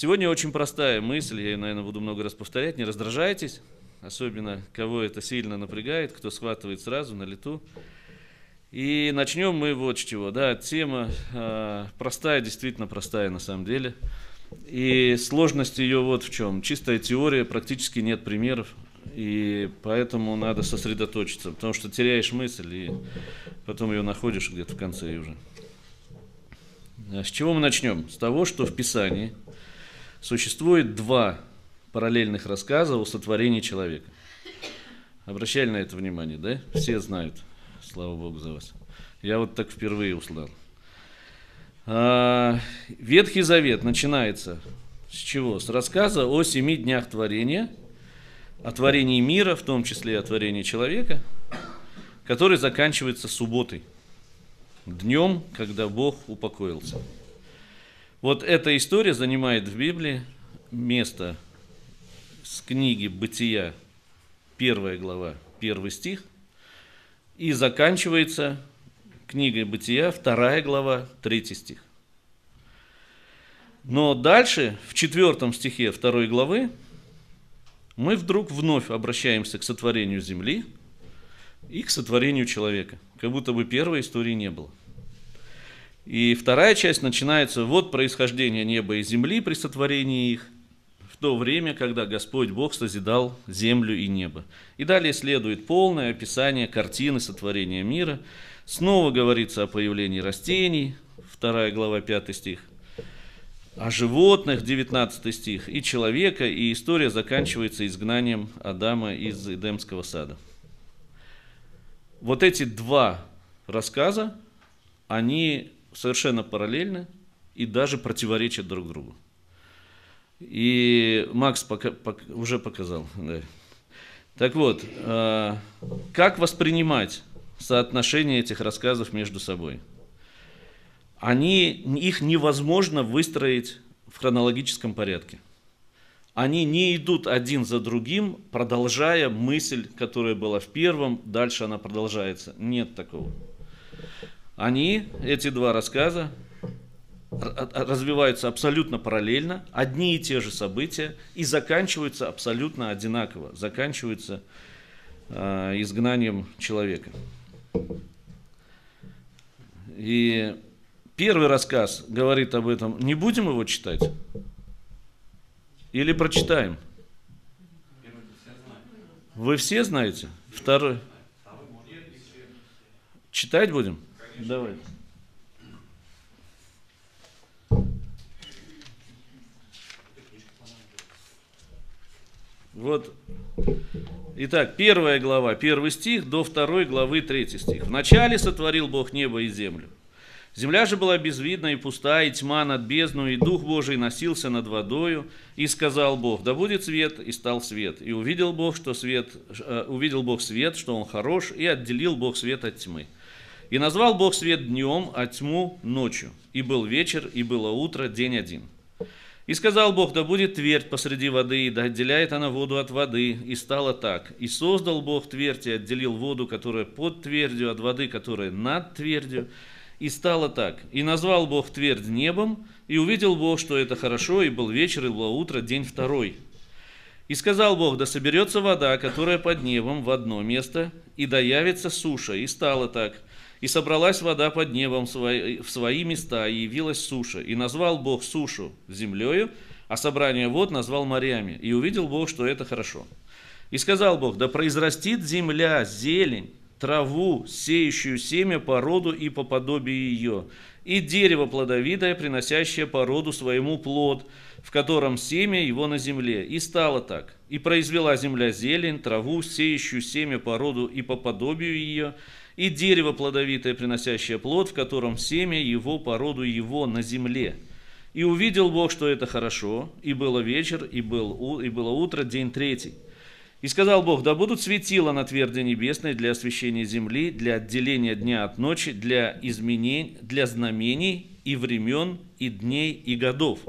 Сегодня очень простая мысль, я ее, наверное, буду много раз повторять, не раздражайтесь, особенно кого это сильно напрягает, кто схватывает сразу на лету. И начнем мы вот с чего. Да, тема э, простая, действительно простая на самом деле. И сложность ее вот в чем. Чистая теория, практически нет примеров. И поэтому надо сосредоточиться, потому что теряешь мысль, и потом ее находишь где-то в конце уже. А с чего мы начнем? С того, что в Писании существует два параллельных рассказа о сотворении человека. Обращали на это внимание, да? Все знают. Слава Богу за вас. Я вот так впервые услышал. А, Ветхий Завет начинается с чего? С рассказа о семи днях творения, о творении мира, в том числе о творении человека, который заканчивается субботой, днем, когда Бог упокоился. Вот эта история занимает в Библии место с книги «Бытия», первая глава, первый стих, и заканчивается книгой «Бытия», вторая глава, третий стих. Но дальше, в четвертом стихе второй главы, мы вдруг вновь обращаемся к сотворению земли и к сотворению человека, как будто бы первой истории не было. И вторая часть начинается вот происхождение неба и земли при сотворении их, в то время, когда Господь Бог созидал землю и небо. И далее следует полное описание картины сотворения мира. Снова говорится о появлении растений, 2 глава 5 стих, о животных, 19 стих, и человека, и история заканчивается изгнанием Адама из Эдемского сада. Вот эти два рассказа, они совершенно параллельны и даже противоречат друг другу. И Макс пока, пока, уже показал. Да. Так вот, э, как воспринимать соотношение этих рассказов между собой? Они, их невозможно выстроить в хронологическом порядке. Они не идут один за другим, продолжая мысль, которая была в первом, дальше она продолжается. Нет такого. Они, эти два рассказа, развиваются абсолютно параллельно, одни и те же события, и заканчиваются абсолютно одинаково, заканчиваются э, изгнанием человека. И первый рассказ говорит об этом. Не будем его читать? Или прочитаем? Вы все знаете? Второй. Читать будем? Давай. Вот. Итак, первая глава, первый стих до второй главы, третий стих. «Вначале сотворил Бог небо и землю. Земля же была безвидна и пуста, и тьма над бездну, и Дух Божий носился над водою. И сказал Бог, да будет свет, и стал свет. И увидел Бог, что свет, э, увидел Бог свет, что он хорош, и отделил Бог свет от тьмы. И назвал Бог свет днем, а тьму ночью. И был вечер, и было утро, день один. И сказал Бог, да будет твердь посреди воды, и да отделяет она воду от воды. И стало так. И создал Бог твердь, и отделил воду, которая под твердью, от воды, которая над твердью. И стало так. И назвал Бог твердь небом, и увидел Бог, что это хорошо, и был вечер, и было утро, день второй. И сказал Бог, да соберется вода, которая под небом, в одно место, и да явится суша. И стало так. И собралась вода под небом в свои места, и явилась суша. И назвал Бог сушу землею, а собрание вод назвал морями. И увидел Бог, что это хорошо. И сказал Бог, да произрастит земля зелень, траву, сеющую семя по роду и по подобию ее, и дерево плодовитое, приносящее по роду своему плод, в котором семя его на земле. И стало так. И произвела земля зелень, траву, сеющую семя по роду и по подобию ее, и дерево плодовитое, приносящее плод, в котором семя его по роду его на земле. И увидел Бог, что это хорошо, и было вечер, и, был, и было утро, день третий. И сказал Бог, да будут светила на тверди небесной для освещения земли, для отделения дня от ночи, для изменений, для знамений и времен, и дней, и годов.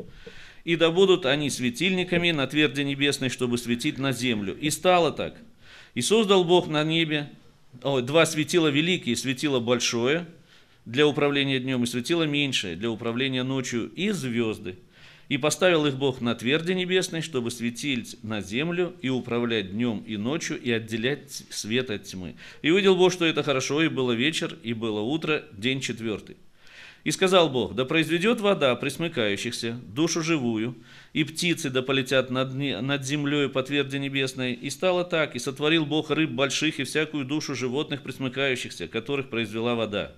И да будут они светильниками на тверди небесной, чтобы светить на землю. И стало так. И создал Бог на небе о, два светила великие, светило большое для управления днем и светило меньшее для управления ночью и звезды. И поставил их Бог на тверди небесной, чтобы светить на землю и управлять днем и ночью, и отделять свет от тьмы. И увидел Бог, что это хорошо, и было вечер, и было утро, день четвертый. И сказал Бог, да произведет вода присмыкающихся, душу живую, и птицы да полетят над, над землей по тверди небесной. И стало так, и сотворил Бог рыб больших и всякую душу животных присмыкающихся, которых произвела вода,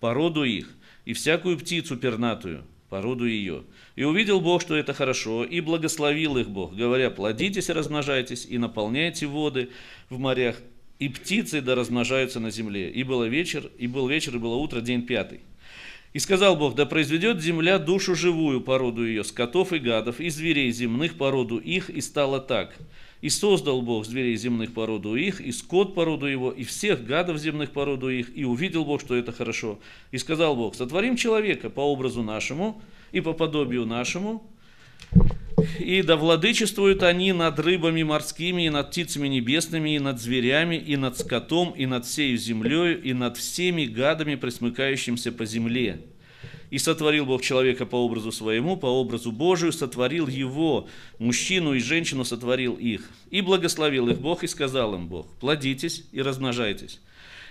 породу их, и всякую птицу пернатую, породу ее. И увидел Бог, что это хорошо, и благословил их Бог, говоря, плодитесь и размножайтесь, и наполняйте воды в морях, и птицы да размножаются на земле. И было вечер, и был вечер, и было утро, день пятый. И сказал Бог, да произведет земля душу живую породу ее, скотов и гадов, и зверей земных породу их, и стало так. И создал Бог зверей земных породу их, и скот породу его, и всех гадов земных породу их, и увидел Бог, что это хорошо. И сказал Бог, сотворим человека по образу нашему и по подобию нашему, и да владычествуют они над рыбами морскими, и над птицами небесными, и над зверями, и над скотом, и над всею землею, и над всеми гадами, присмыкающимся по земле. И сотворил Бог человека по образу своему, по образу Божию, сотворил его, мужчину и женщину сотворил их. И благословил их Бог, и сказал им Бог, плодитесь и размножайтесь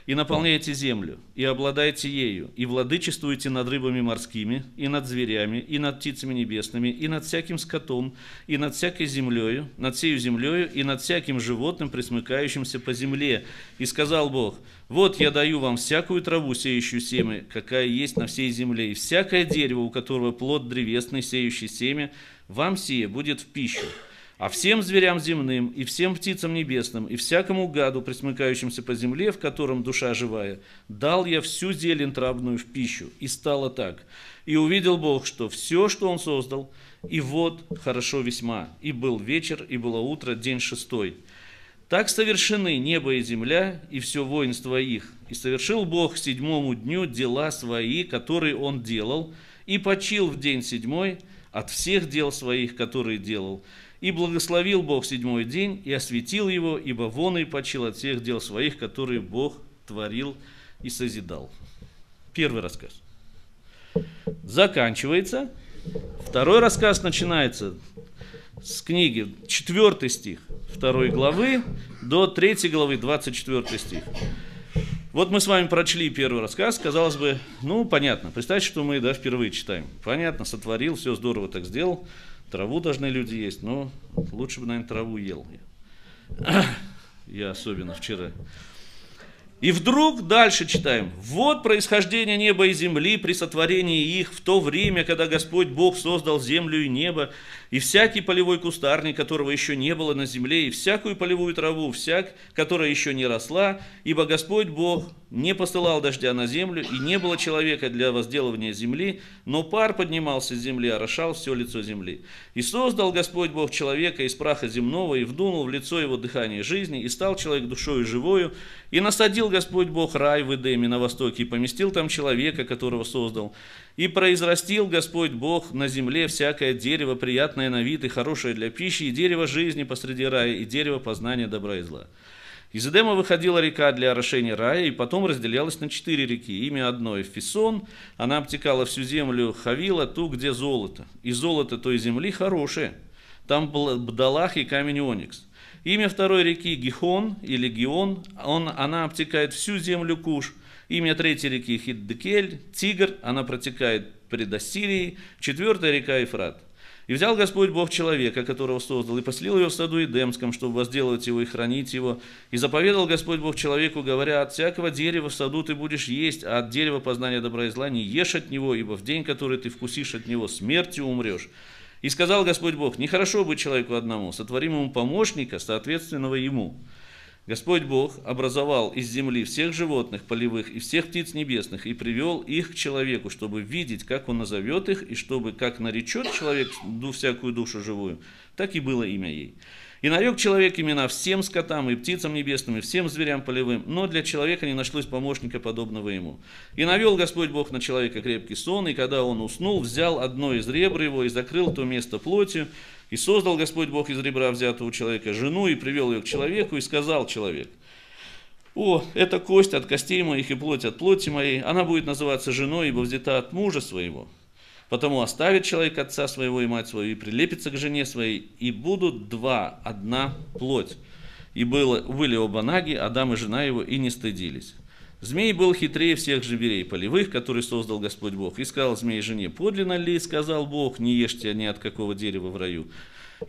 и наполняйте землю, и обладайте ею, и владычествуйте над рыбами морскими, и над зверями, и над птицами небесными, и над всяким скотом, и над всякой землею, над всею землею, и над всяким животным, присмыкающимся по земле. И сказал Бог, вот я даю вам всякую траву, сеющую семя, какая есть на всей земле, и всякое дерево, у которого плод древесный, сеющий семя, вам сие будет в пищу. А всем зверям земным, и всем птицам небесным, и всякому гаду, присмыкающимся по земле, в котором душа живая, дал я всю зелень травную в пищу. И стало так. И увидел Бог, что все, что Он создал, и вот хорошо весьма. И был вечер, и было утро, день шестой. Так совершены небо и земля, и все воинство их. И совершил Бог к седьмому дню дела свои, которые Он делал, и почил в день седьмой от всех дел своих, которые делал. И благословил Бог седьмой день и осветил его, ибо вон и почил от всех дел своих, которые Бог творил и созидал. Первый рассказ. Заканчивается. Второй рассказ начинается с книги, четвертый стих второй главы до третьей главы, 24 стих. Вот мы с вами прочли первый рассказ, казалось бы, ну, понятно. Представьте, что мы да, впервые читаем. Понятно, сотворил, все здорово так сделал. Траву должны люди есть, но лучше бы, наверное, траву ел. Я особенно вчера. И вдруг дальше читаем. Вот происхождение неба и земли при сотворении их в то время, когда Господь Бог создал землю и небо, и всякий полевой кустарник, которого еще не было на земле, и всякую полевую траву, всяк, которая еще не росла, ибо Господь Бог не посылал дождя на землю, и не было человека для возделывания земли, но пар поднимался с земли, орошал все лицо земли. И создал Господь Бог человека из праха земного, и вдунул в лицо его дыхание жизни, и стал человек душою живою, и насадил Господь Бог рай в Эдеме на востоке, и поместил там человека, которого создал. И произрастил Господь Бог на земле всякое дерево, приятное на вид и хорошее для пищи, и дерево жизни посреди рая, и дерево познания добра и зла. Из Эдема выходила река для орошения рая, и потом разделялась на четыре реки. Имя одной – Фисон, она обтекала всю землю Хавила, ту, где золото. И золото той земли хорошее. Там был Бдалах и камень Оникс. Имя второй реки – Гихон или Гион, он, она обтекает всю землю Куш. Имя третьей реки – Хиддекель, Тигр, она протекает пред Ассирией. Четвертая река – Ефрат. И взял Господь Бог человека, которого создал, и поселил его в саду Эдемском, чтобы возделывать его и хранить его. И заповедал Господь Бог человеку, говоря, от всякого дерева в саду ты будешь есть, а от дерева познания добра и зла не ешь от него, ибо в день, который ты вкусишь от него, смертью умрешь. И сказал Господь Бог, нехорошо быть человеку одному, сотворим ему помощника, соответственного ему. Господь Бог образовал из земли всех животных полевых и всех птиц небесных и привел их к человеку, чтобы видеть, как он назовет их, и чтобы, как наречет человек всякую душу живую, так и было имя ей. И нарек человек имена всем скотам и птицам небесным, и всем зверям полевым, но для человека не нашлось помощника, подобного ему. И навел Господь Бог на человека крепкий сон, и когда он уснул, взял одно из ребр его и закрыл то место плотью, и создал Господь Бог из ребра взятого человека жену и привел ее к человеку и сказал человек, о, это кость от костей моих и плоть от плоти моей, она будет называться женой, ибо взята от мужа своего. Потому оставит человек отца своего и мать свою, и прилепится к жене своей, и будут два, одна плоть. И было, были оба наги, Адам и жена его, и не стыдились. Змей был хитрее всех зверей полевых, которые создал Господь Бог. И сказал змей жене, подлинно ли, сказал Бог, не ешьте ни от какого дерева в раю.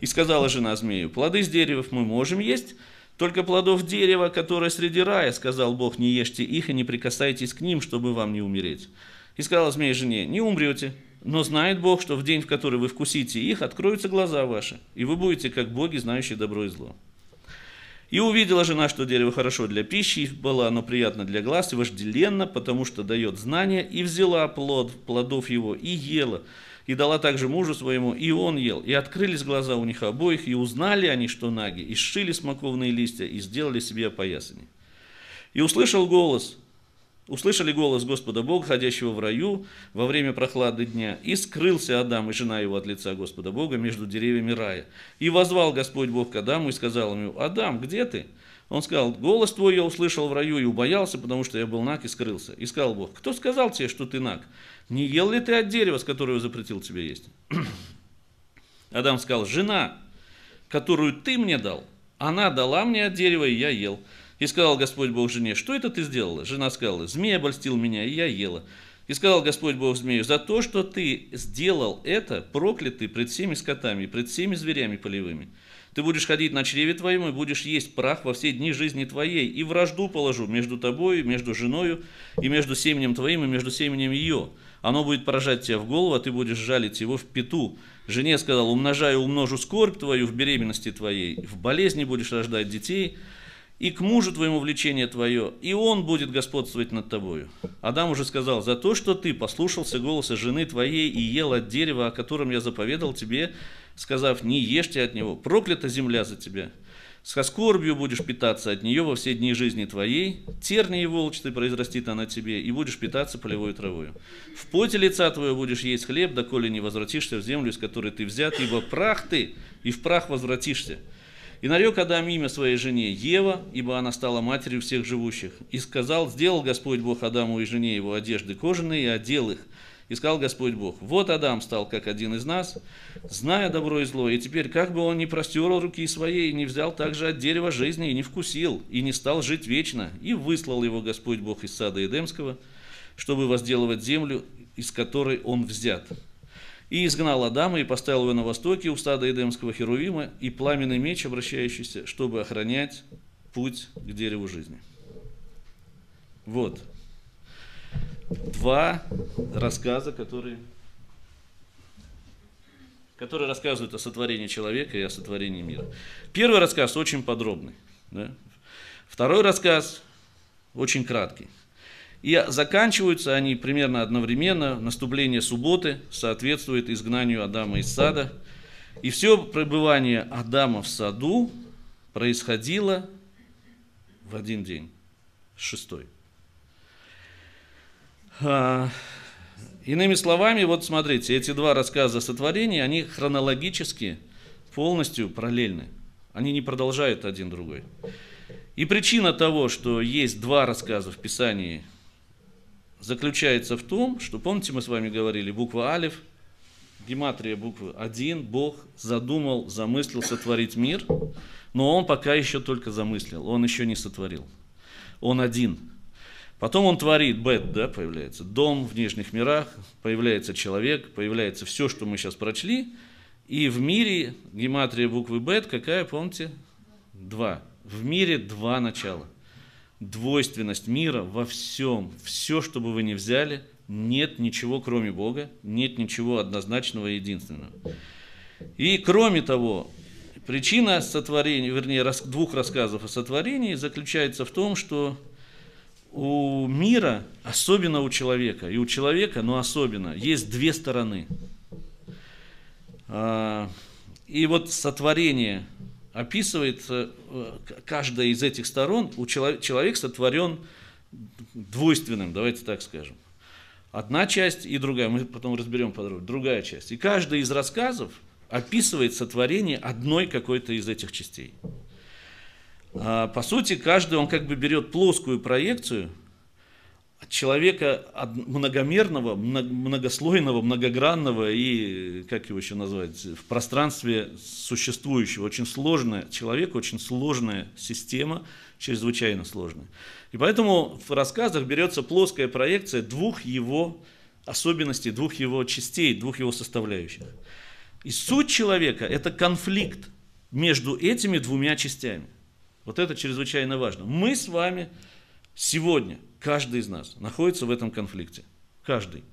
И сказала жена змею, плоды с деревов мы можем есть, только плодов дерева, которое среди рая, сказал Бог, не ешьте их и не прикасайтесь к ним, чтобы вам не умереть. И сказала змея жене, не умрете, но знает Бог, что в день, в который вы вкусите их, откроются глаза ваши, и вы будете как боги, знающие добро и зло. И увидела жена, что дерево хорошо для пищи, было оно приятно для глаз и вожделенно, потому что дает знания, и взяла плод, плодов его, и ела, и дала также мужу своему, и он ел. И открылись глаза у них обоих, и узнали они, что наги, и сшили смоковные листья, и сделали себе опоясание. И услышал голос, услышали голос Господа Бога, ходящего в раю во время прохлады дня, и скрылся Адам и жена его от лица Господа Бога между деревьями рая. И возвал Господь Бог к Адаму и сказал ему, Адам, где ты? Он сказал, голос твой я услышал в раю и убоялся, потому что я был наг и скрылся. И сказал Бог, кто сказал тебе, что ты наг? Не ел ли ты от дерева, с которого запретил тебе есть? Адам сказал, жена, которую ты мне дал, она дала мне от дерева, и я ел. И сказал Господь Бог жене, что это ты сделала? Жена сказала, змей обольстил меня, и я ела. И сказал Господь Бог змею, за то, что ты сделал это, проклятый пред всеми скотами, пред всеми зверями полевыми. Ты будешь ходить на чреве твоем и будешь есть прах во все дни жизни твоей, и вражду положу между тобой, между женою, и между семенем твоим, и между семенем ее. Оно будет поражать тебя в голову, а ты будешь жалить его в пету. Жене сказал, умножаю, умножу скорбь твою в беременности твоей, в болезни будешь рождать детей, и к мужу твоему влечение твое, и он будет господствовать над тобою. Адам уже сказал, за то, что ты послушался голоса жены твоей и ел от дерева, о котором я заповедал тебе, сказав, не ешьте от него, проклята земля за тебя. Со скорбью будешь питаться от нее во все дни жизни твоей, терни и волчцы произрастит она тебе, и будешь питаться полевой травою. В поте лица твоего будешь есть хлеб, доколе не возвратишься в землю, из которой ты взят, ибо прах ты, и в прах возвратишься. И нарек Адам имя своей жене Ева, ибо она стала матерью всех живущих. И сказал, сделал Господь Бог Адаму и жене его одежды кожаные, и одел их. И сказал Господь Бог, вот Адам стал как один из нас, зная добро и зло, и теперь как бы он не простерл руки своей, и не взял также от дерева жизни, и не вкусил, и не стал жить вечно, и выслал его Господь Бог из сада Эдемского, чтобы возделывать землю, из которой он взят. И изгнал Адама и поставил его на востоке у стада Эдемского Херувима и пламенный меч, обращающийся, чтобы охранять путь к дереву жизни. Вот. Два рассказа, которые, которые рассказывают о сотворении человека и о сотворении мира. Первый рассказ очень подробный. Да? Второй рассказ очень краткий. И заканчиваются они примерно одновременно. Наступление субботы соответствует изгнанию Адама из сада. И все пребывание Адама в саду происходило в один день, шестой. А, иными словами, вот смотрите, эти два рассказа о сотворении, они хронологически полностью параллельны. Они не продолжают один другой. И причина того, что есть два рассказа в Писании заключается в том, что, помните, мы с вами говорили, буква Алиф, гематрия буквы 1, Бог задумал, замыслил сотворить мир, но он пока еще только замыслил, он еще не сотворил. Он один. Потом он творит, бет, да, появляется, дом в нижних мирах, появляется человек, появляется все, что мы сейчас прочли, и в мире гематрия буквы бет какая, помните? Два. В мире два начала – двойственность мира во всем. Все, что бы вы ни взяли, нет ничего, кроме Бога, нет ничего однозначного и единственного. И кроме того, причина сотворения, вернее, двух рассказов о сотворении заключается в том, что у мира, особенно у человека, и у человека, но особенно, есть две стороны. А, и вот сотворение описывает э, каждая из этих сторон, у человек, человек сотворен двойственным, давайте так скажем. Одна часть и другая, мы потом разберем подробно, другая часть. И каждый из рассказов описывает сотворение одной какой-то из этих частей. А, по сути, каждый, он как бы берет плоскую проекцию человека многомерного, многослойного, многогранного и, как его еще назвать, в пространстве существующего. Очень сложная, человек очень сложная система, чрезвычайно сложная. И поэтому в рассказах берется плоская проекция двух его особенностей, двух его частей, двух его составляющих. И суть человека – это конфликт между этими двумя частями. Вот это чрезвычайно важно. Мы с вами сегодня – Каждый из нас находится в этом конфликте. Каждый.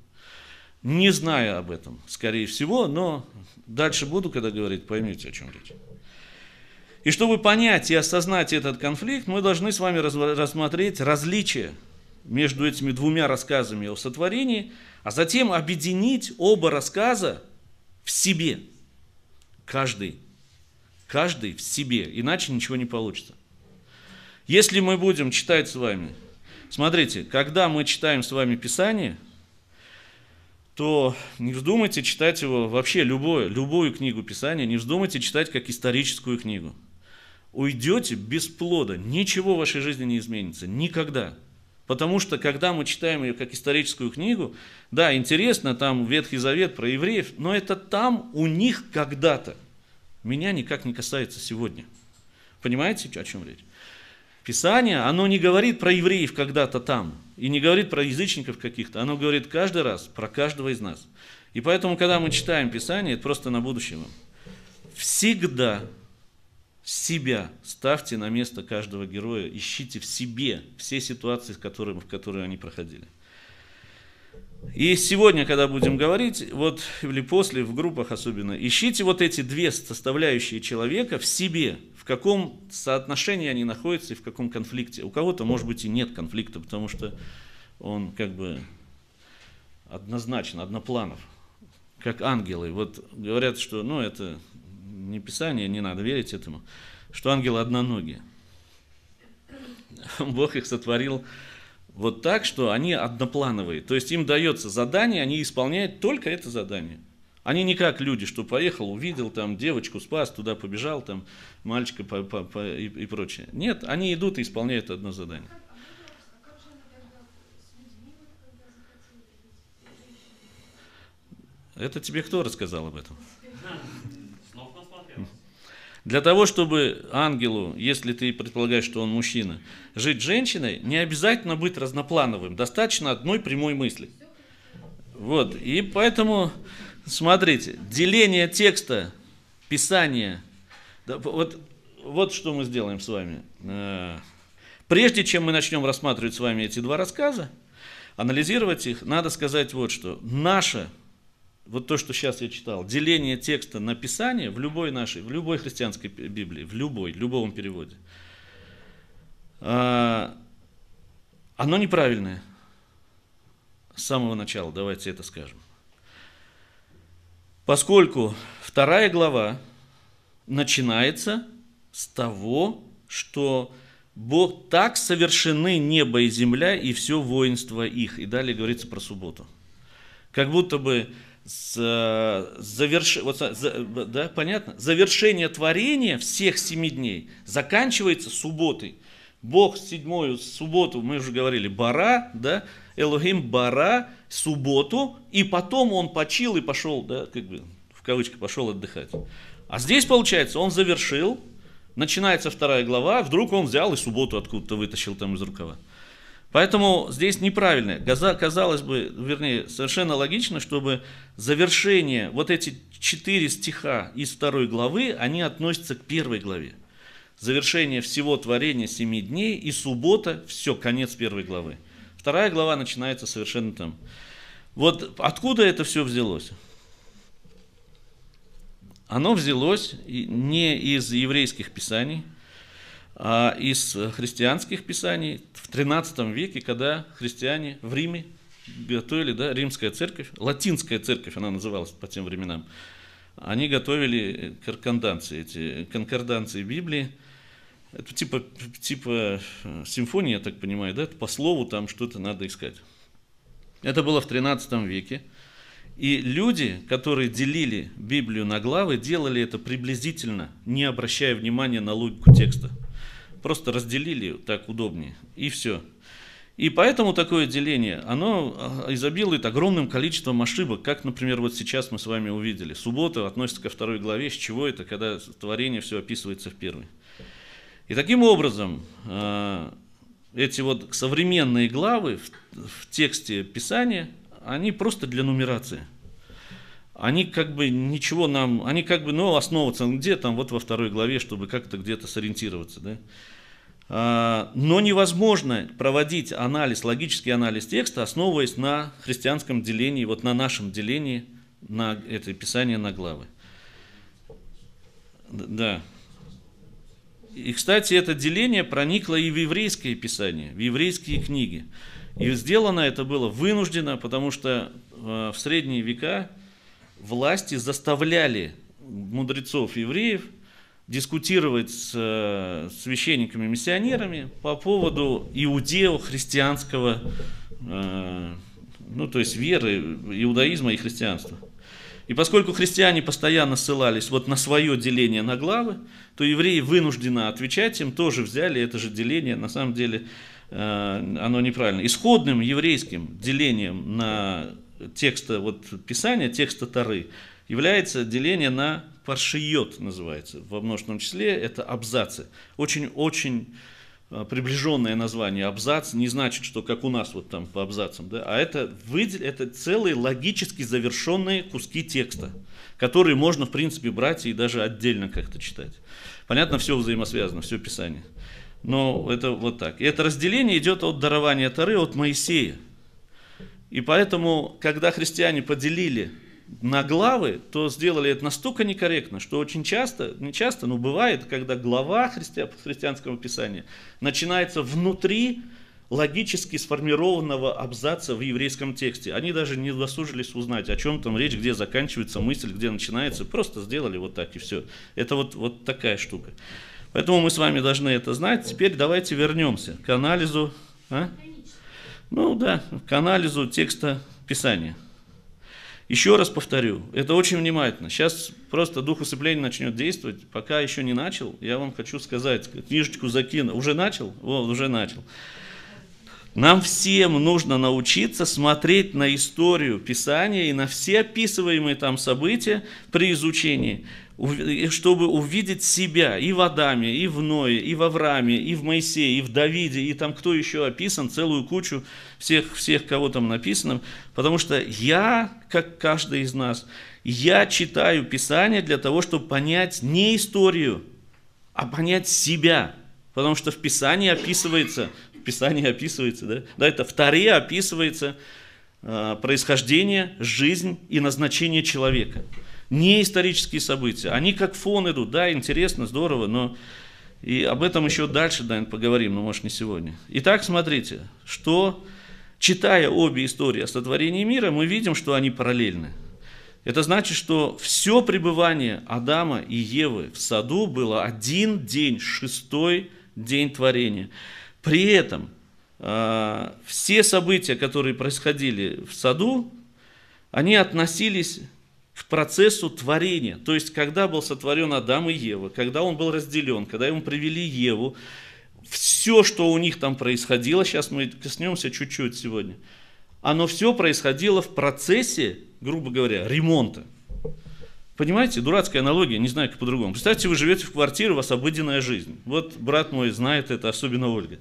Не зная об этом, скорее всего, но дальше буду, когда говорить, поймете, о чем речь. И чтобы понять и осознать этот конфликт, мы должны с вами рассмотреть различия между этими двумя рассказами о сотворении, а затем объединить оба рассказа в себе. Каждый. Каждый в себе. Иначе ничего не получится. Если мы будем читать с вами Смотрите, когда мы читаем с вами Писание, то не вздумайте читать его вообще любое, любую книгу Писания, не вздумайте читать как историческую книгу. Уйдете без плода, ничего в вашей жизни не изменится, никогда. Потому что, когда мы читаем ее как историческую книгу, да, интересно, там Ветхий Завет про евреев, но это там у них когда-то. Меня никак не касается сегодня. Понимаете, о чем речь? Писание, оно не говорит про евреев когда-то там, и не говорит про язычников каких-то, оно говорит каждый раз про каждого из нас. И поэтому, когда мы читаем Писание, это просто на будущее вам. Всегда себя ставьте на место каждого героя, ищите в себе все ситуации, в которые, в которые они проходили. И сегодня, когда будем говорить, вот или после, в группах особенно, ищите вот эти две составляющие человека в себе, каком соотношении они находятся и в каком конфликте. У кого-то, может быть, и нет конфликта, потому что он как бы однозначно, однопланов, как ангелы. Вот говорят, что, ну, это не Писание, не надо верить этому, что ангелы одноногие. Бог их сотворил вот так, что они одноплановые. То есть им дается задание, они исполняют только это задание. Они не как люди, что поехал, увидел там девочку, спас, туда побежал, там мальчика по, по, по, и, и прочее. Нет, они идут и исполняют одно задание. Это тебе кто рассказал об этом? Для того, чтобы ангелу, если ты предполагаешь, что он мужчина, жить женщиной, не обязательно быть разноплановым. Достаточно одной прямой мысли. Вот. И поэтому Смотрите, деление текста, писания. Вот, вот что мы сделаем с вами. Э, прежде чем мы начнем рассматривать с вами эти два рассказа, анализировать их, надо сказать вот что. Наше, вот то, что сейчас я читал, деление текста на Писание в любой нашей, в любой христианской Библии, в любой, любом переводе, э, оно неправильное. С самого начала, давайте это скажем. Поскольку вторая глава начинается с того, что Бог так совершены небо и земля и все воинство их. И далее говорится про субботу. Как будто бы заверш... вот, да, понятно? завершение творения всех семи дней заканчивается субботой. Бог седьмую субботу, мы уже говорили, бара, да, Элохим бара, субботу, и потом он почил и пошел, да, как бы, в кавычках, пошел отдыхать. А здесь, получается, он завершил, начинается вторая глава, вдруг он взял и субботу откуда-то вытащил там из рукава. Поэтому здесь неправильно. Казалось бы, вернее, совершенно логично, чтобы завершение, вот эти четыре стиха из второй главы, они относятся к первой главе. Завершение всего творения семи дней и суббота, все, конец первой главы. Вторая глава начинается совершенно там. Вот откуда это все взялось? Оно взялось не из еврейских писаний, а из христианских писаний в 13 веке, когда христиане в Риме готовили, да, римская церковь, латинская церковь она называлась по тем временам, они готовили конкорданции, эти конкорданции Библии, это типа, типа э, симфонии, я так понимаю, да? По слову там что-то надо искать. Это было в 13 веке. И люди, которые делили Библию на главы, делали это приблизительно, не обращая внимания на логику текста. Просто разделили так удобнее, и все. И поэтому такое деление, оно а, изобилует огромным количеством ошибок, как, например, вот сейчас мы с вами увидели. Суббота относится ко второй главе, с чего это, когда творение все описывается в первой. И таким образом, а, эти вот современные главы в, тексте Писания, они просто для нумерации. Они как бы ничего нам, они как бы, ну, основываться где там, вот во второй главе, чтобы как-то где-то сориентироваться, да. А, но невозможно проводить анализ, логический анализ текста, основываясь на христианском делении, вот на нашем делении на это Писание на главы. Да. И, кстати, это деление проникло и в еврейское писание, в еврейские книги. И сделано это было вынуждено, потому что э, в средние века власти заставляли мудрецов евреев дискутировать с э, священниками-миссионерами по поводу иудео-христианского, э, ну то есть веры, иудаизма и христианства. И поскольку христиане постоянно ссылались вот на свое деление на главы, то евреи вынуждены отвечать им, тоже взяли это же деление, на самом деле э, оно неправильно. Исходным еврейским делением на текста вот, Писания, текста Тары, является деление на паршиот, называется, во множественном числе, это абзацы. Очень-очень приближенное название абзац не значит, что как у нас вот там по абзацам, да, а это, выдел, это целые логически завершенные куски текста, которые можно в принципе брать и даже отдельно как-то читать. Понятно, все взаимосвязано, все Писание. Но это вот так. И это разделение идет от дарования Тары, от Моисея. И поэтому, когда христиане поделили на главы, то сделали это настолько некорректно, что очень часто, не часто, но бывает, когда глава христи... христианского писания начинается внутри логически сформированного абзаца в еврейском тексте. Они даже не досужились узнать, о чем там речь, где заканчивается мысль, где начинается. Просто сделали вот так и все. Это вот, вот такая штука. Поэтому мы с вами должны это знать. Теперь давайте вернемся к анализу. А? Ну да, к анализу текста Писания. Еще раз повторю, это очень внимательно. Сейчас просто дух усыпления начнет действовать. Пока еще не начал, я вам хочу сказать, книжечку закину. Уже начал? Вот, уже начал. Нам всем нужно научиться смотреть на историю Писания и на все описываемые там события при изучении чтобы увидеть себя и в Адаме, и в Ное, и в Аврааме, и в Моисее, и в Давиде, и там кто еще описан, целую кучу всех, всех кого там написано. Потому что я, как каждый из нас, я читаю Писание для того, чтобы понять не историю, а понять себя. Потому что в Писании описывается, в Писании описывается, да, да это в Таре описывается э, происхождение, жизнь и назначение человека не исторические события. Они как фон идут, да, интересно, здорово, но и об этом еще дальше, наверное, поговорим, но может не сегодня. Итак, смотрите, что, читая обе истории о сотворении мира, мы видим, что они параллельны. Это значит, что все пребывание Адама и Евы в саду было один день, шестой день творения. При этом э, все события, которые происходили в саду, они относились к процессу творения. То есть, когда был сотворен Адам и Ева, когда он был разделен, когда ему привели Еву, все, что у них там происходило, сейчас мы коснемся чуть-чуть сегодня, оно все происходило в процессе, грубо говоря, ремонта. Понимаете, дурацкая аналогия, не знаю, как по-другому. Представьте, вы живете в квартире, у вас обыденная жизнь. Вот брат мой знает это, особенно Ольга.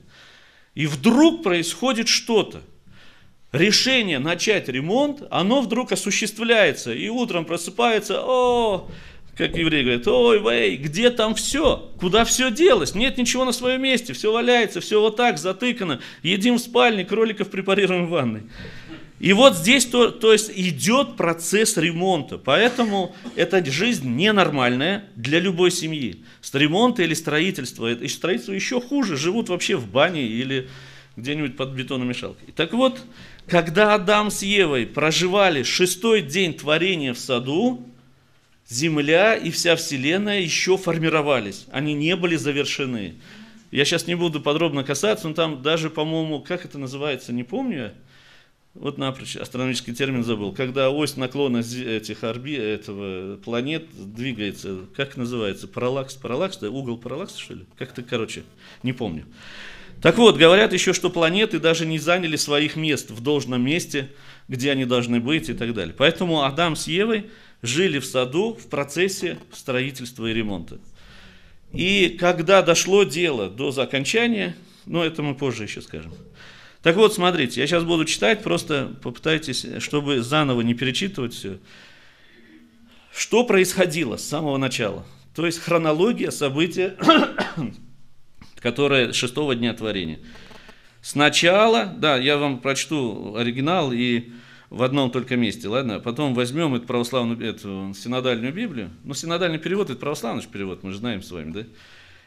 И вдруг происходит что-то – решение начать ремонт, оно вдруг осуществляется. И утром просыпается, о, как еврей говорит, ой, вей, где там все? Куда все делось? Нет ничего на своем месте, все валяется, все вот так, затыкано. Едим в спальне, кроликов препарируем в ванной. И вот здесь то, то есть идет процесс ремонта. Поэтому эта жизнь ненормальная для любой семьи. С ремонта или строительства. И строительство еще хуже. Живут вообще в бане или где-нибудь под бетономешалкой. Так вот, когда Адам с Евой проживали шестой день творения в саду, земля и вся вселенная еще формировались. Они не были завершены. Я сейчас не буду подробно касаться, но там даже, по-моему, как это называется, не помню Вот напрочь, астрономический термин забыл. Когда ось наклона этих орби, этого планет двигается, как называется, параллакс, параллакс, да, угол параллакса, что ли? Как-то, короче, не помню. Так вот, говорят еще, что планеты даже не заняли своих мест в должном месте, где они должны быть и так далее. Поэтому Адам с Евой жили в саду в процессе строительства и ремонта. И когда дошло дело до окончания, ну это мы позже еще скажем. Так вот, смотрите, я сейчас буду читать, просто попытайтесь, чтобы заново не перечитывать все. Что происходило с самого начала? То есть хронология события, которое шестого дня творения. Сначала, да, я вам прочту оригинал и в одном только месте, ладно? Потом возьмем эту православную, эту синодальную Библию. Ну, синодальный перевод – это православный перевод, мы же знаем с вами, да?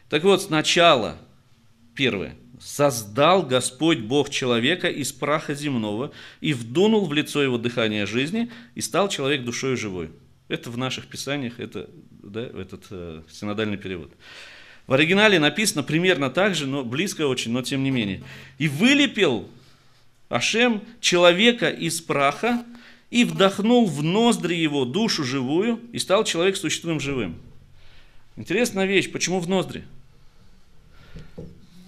Так вот, сначала, первое, создал Господь Бог человека из праха земного и вдунул в лицо его дыхание жизни, и стал человек душой живой. Это в наших писаниях, это да, этот э, синодальный перевод. В оригинале написано примерно так же, но близко очень, но тем не менее. И вылепил Ашем человека из праха и вдохнул в ноздри его душу живую, и стал человек существуем живым. Интересная вещь, почему в ноздри?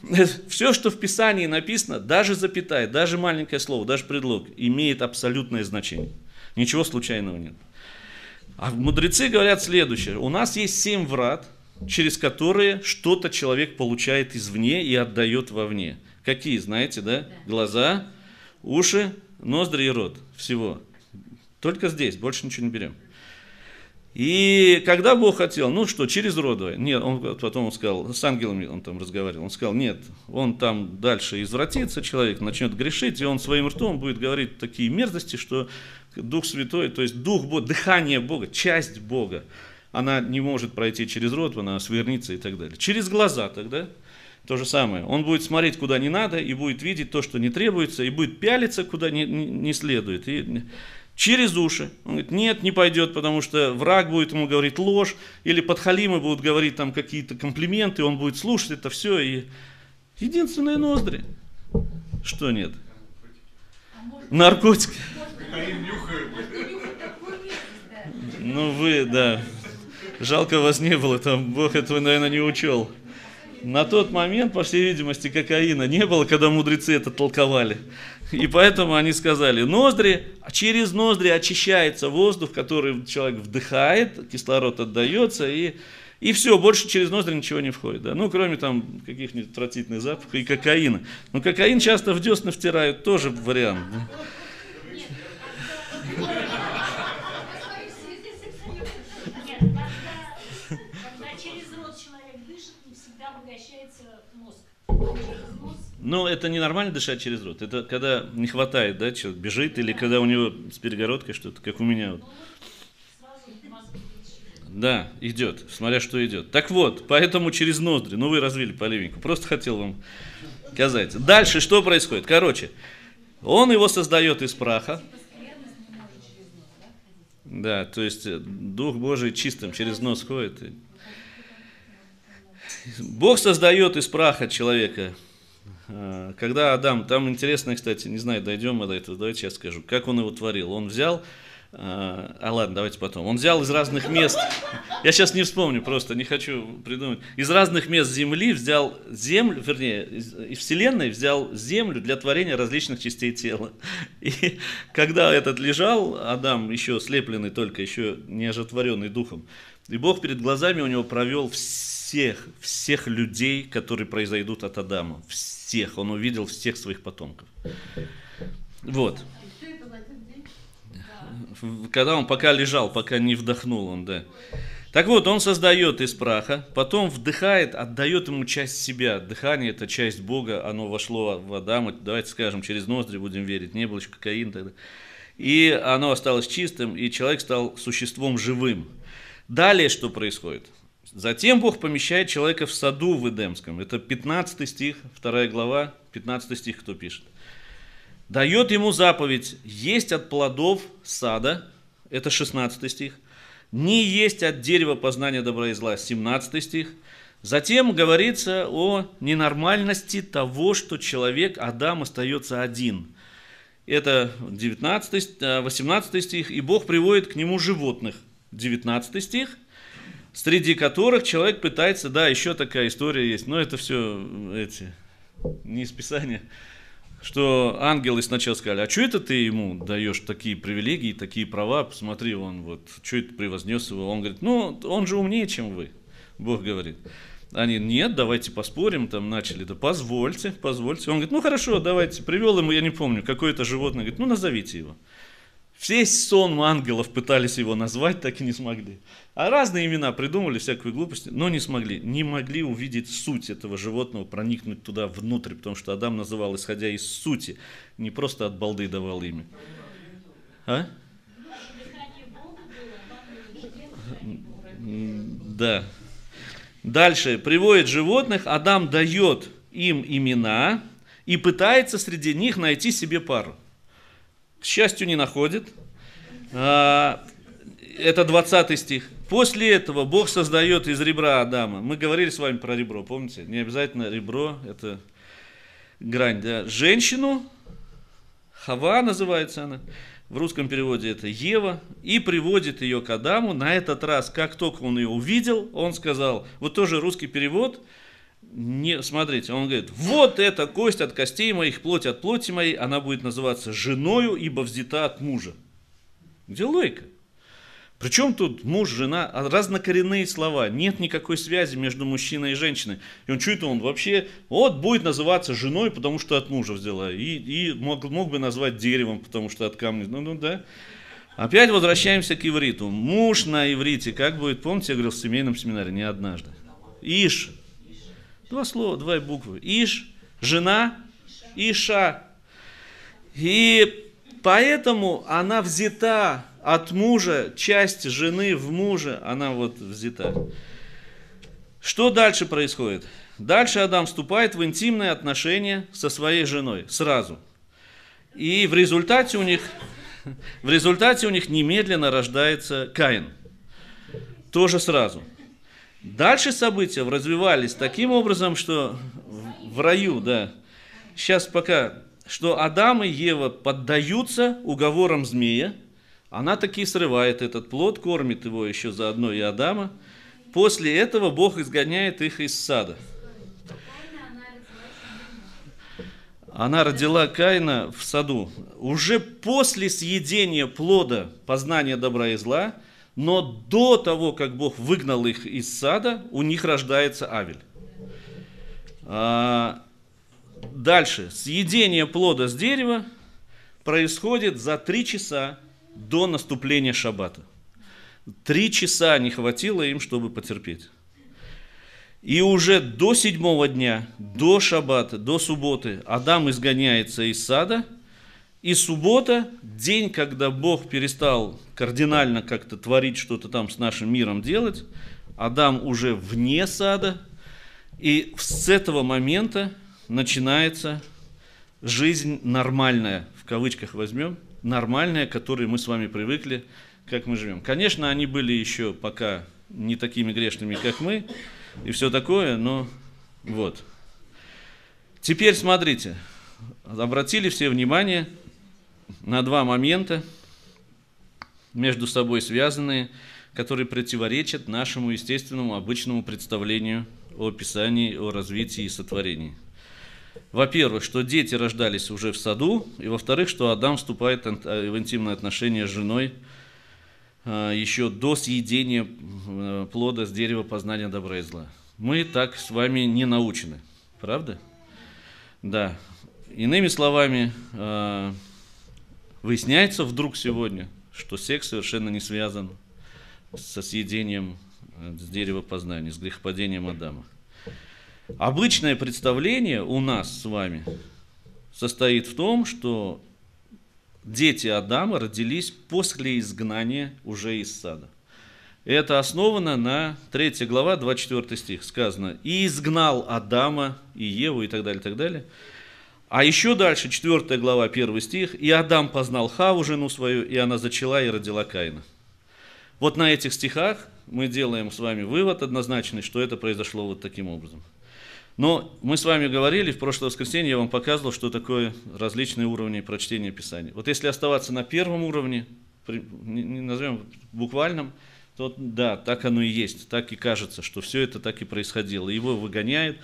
Все, что в Писании написано, даже запятая, даже маленькое слово, даже предлог, имеет абсолютное значение. Ничего случайного нет. А мудрецы говорят следующее. У нас есть семь врат, через которые что-то человек получает извне и отдает вовне. Какие, знаете, да? Глаза, уши, ноздри и рот. Всего. Только здесь, больше ничего не берем. И когда Бог хотел, ну что, через роды, нет, он потом он сказал, с ангелами он там разговаривал, он сказал, нет, он там дальше извратится, человек начнет грешить, и он своим ртом будет говорить такие мерзости, что Дух Святой, то есть Дух Бога, дыхание Бога, часть Бога, она не может пройти через рот, она свернится и так далее. Через глаза тогда, то же самое. Он будет смотреть, куда не надо, и будет видеть то, что не требуется, и будет пялиться, куда не, не, не следует. И через уши. Он говорит, нет, не пойдет, потому что враг будет ему говорить ложь, или подхалимы будут говорить там какие-то комплименты, он будет слушать это все. И единственные ноздри. Что нет? Наркотики. Ну вы, да. Жалко вас не было, там Бог этого, наверное, не учел. На тот момент, по всей видимости, кокаина не было, когда мудрецы это толковали. И поэтому они сказали, ноздри, а через ноздри очищается воздух, который человек вдыхает, кислород отдается, и, и все, больше через ноздри ничего не входит. Да? Ну, кроме там каких-нибудь отвратительных запахов и кокаина. Но кокаин часто в десны втирают, тоже вариант. Да? Ну, это не нормально дышать через рот. Это когда не хватает, да, человек бежит, или когда у него с перегородкой что-то, как у меня. Вот. Да, идет, смотря что идет. Так вот, поэтому через ноздри. Ну, вы развили полемику. Просто хотел вам сказать. Дальше что происходит? Короче, он его создает из праха. Да, то есть э, Дух Божий чистым через нос ходит. Бог создает из праха человека когда Адам, там интересно, кстати, не знаю, дойдем мы до этого, давайте я скажу, как он его творил. Он взял, э, а ладно, давайте потом. Он взял из разных мест, я сейчас не вспомню, просто не хочу придумать. Из разных мест Земли взял землю, вернее, из Вселенной взял землю для творения различных частей тела. И когда этот лежал, Адам, еще слепленный только, еще не ожитворенный духом, и Бог перед глазами у него провел всех, всех людей, которые произойдут от Адама. Всех. Он увидел всех своих потомков. Вот. Когда он пока лежал, пока не вдохнул он, да. Так вот, он создает из праха, потом вдыхает, отдает ему часть себя. Дыхание – это часть Бога, оно вошло в Адама, давайте скажем, через ноздри будем верить, не было еще кокаин тогда. И оно осталось чистым, и человек стал существом живым. Далее что происходит? Затем Бог помещает человека в саду в Эдемском. Это 15 стих, 2 глава, 15 стих, кто пишет. Дает ему заповедь есть от плодов сада, это 16 стих. Не есть от дерева познания добра и зла, 17 стих. Затем говорится о ненормальности того, что человек, Адам, остается один. Это 19, 18 стих. И Бог приводит к нему животных. 19 стих – среди которых человек пытается, да, еще такая история есть, но это все эти не из Писания, что ангелы сначала сказали, а что это ты ему даешь такие привилегии, такие права, посмотри, он вот, что это превознес его, он говорит, ну, он же умнее, чем вы, Бог говорит. Они, нет, давайте поспорим, там начали, да позвольте, позвольте. Он говорит, ну хорошо, давайте, привел ему, я не помню, какое-то животное, говорит, ну назовите его. Весь сон ангелов пытались его назвать, так и не смогли. А разные имена придумали, всякую глупость, но не смогли. Не могли увидеть суть этого животного, проникнуть туда внутрь, потому что Адам называл, исходя из сути, не просто от балды давал имя. А? Да. Дальше приводит животных, Адам дает им имена и пытается среди них найти себе пару к счастью, не находит. А, это 20 стих. После этого Бог создает из ребра Адама. Мы говорили с вами про ребро, помните? Не обязательно ребро, это грань. Да? Женщину, Хава называется она, в русском переводе это Ева, и приводит ее к Адаму. На этот раз, как только он ее увидел, он сказал, вот тоже русский перевод – не, смотрите, он говорит, вот эта кость от костей моих, плоть от плоти моей, она будет называться женою, ибо взята от мужа. Где логика? Причем тут муж, жена, а разнокоренные слова, нет никакой связи между мужчиной и женщиной. И он чуть он вообще, вот будет называться женой, потому что от мужа взяла, и, и мог, мог бы назвать деревом, потому что от камня, ну, ну да. Опять возвращаемся к ивриту. Муж на иврите, как будет, помните, я говорил в семейном семинаре, не однажды. Иш, Два слова, два буквы. Иш, жена, Иша. И поэтому она взята от мужа, часть жены в муже, она вот взята. Что дальше происходит? Дальше Адам вступает в интимные отношения со своей женой сразу. И в результате у них, в результате у них немедленно рождается Каин. Тоже сразу. Дальше события развивались таким образом, что в раю, да, сейчас пока, что Адам и Ева поддаются уговорам змея, она таки срывает этот плод, кормит его еще заодно и Адама. После этого Бог изгоняет их из сада. Она родила Каина в саду. Уже после съедения плода познания добра и зла – но до того, как Бог выгнал их из сада, у них рождается Авель. А, дальше. Съедение плода с дерева происходит за три часа до наступления шаббата. Три часа не хватило им, чтобы потерпеть. И уже до седьмого дня, до шаббата, до субботы Адам изгоняется из сада – и суббота, день, когда Бог перестал кардинально как-то творить что-то там с нашим миром делать, Адам уже вне сада, и с этого момента начинается жизнь нормальная, в кавычках возьмем, нормальная, к которой мы с вами привыкли, как мы живем. Конечно, они были еще пока не такими грешными, как мы, и все такое, но вот. Теперь смотрите, обратили все внимание – на два момента, между собой связанные, которые противоречат нашему естественному обычному представлению о Писании, о развитии и сотворении. Во-первых, что дети рождались уже в саду, и во-вторых, что Адам вступает в интимные отношения с женой а, еще до съедения э, плода с дерева познания добра и зла. Мы так с вами не научены, правда? Да. Иными словами, Выясняется вдруг сегодня, что секс совершенно не связан со съедением э, с дерева познания, с грехопадением Адама. Обычное представление у нас с вами состоит в том, что дети Адама родились после изгнания уже из сада. Это основано на 3 глава, 24 стих. Сказано, «И изгнал Адама и Еву» и так далее, и так далее. А еще дальше, 4 глава, 1 стих. «И Адам познал Хаву, жену свою, и она зачала и родила Каина». Вот на этих стихах мы делаем с вами вывод однозначный, что это произошло вот таким образом. Но мы с вами говорили, в прошлое воскресенье я вам показывал, что такое различные уровни прочтения Писания. Вот если оставаться на первом уровне, не назовем буквальном, то да, так оно и есть, так и кажется, что все это так и происходило. Его выгоняют,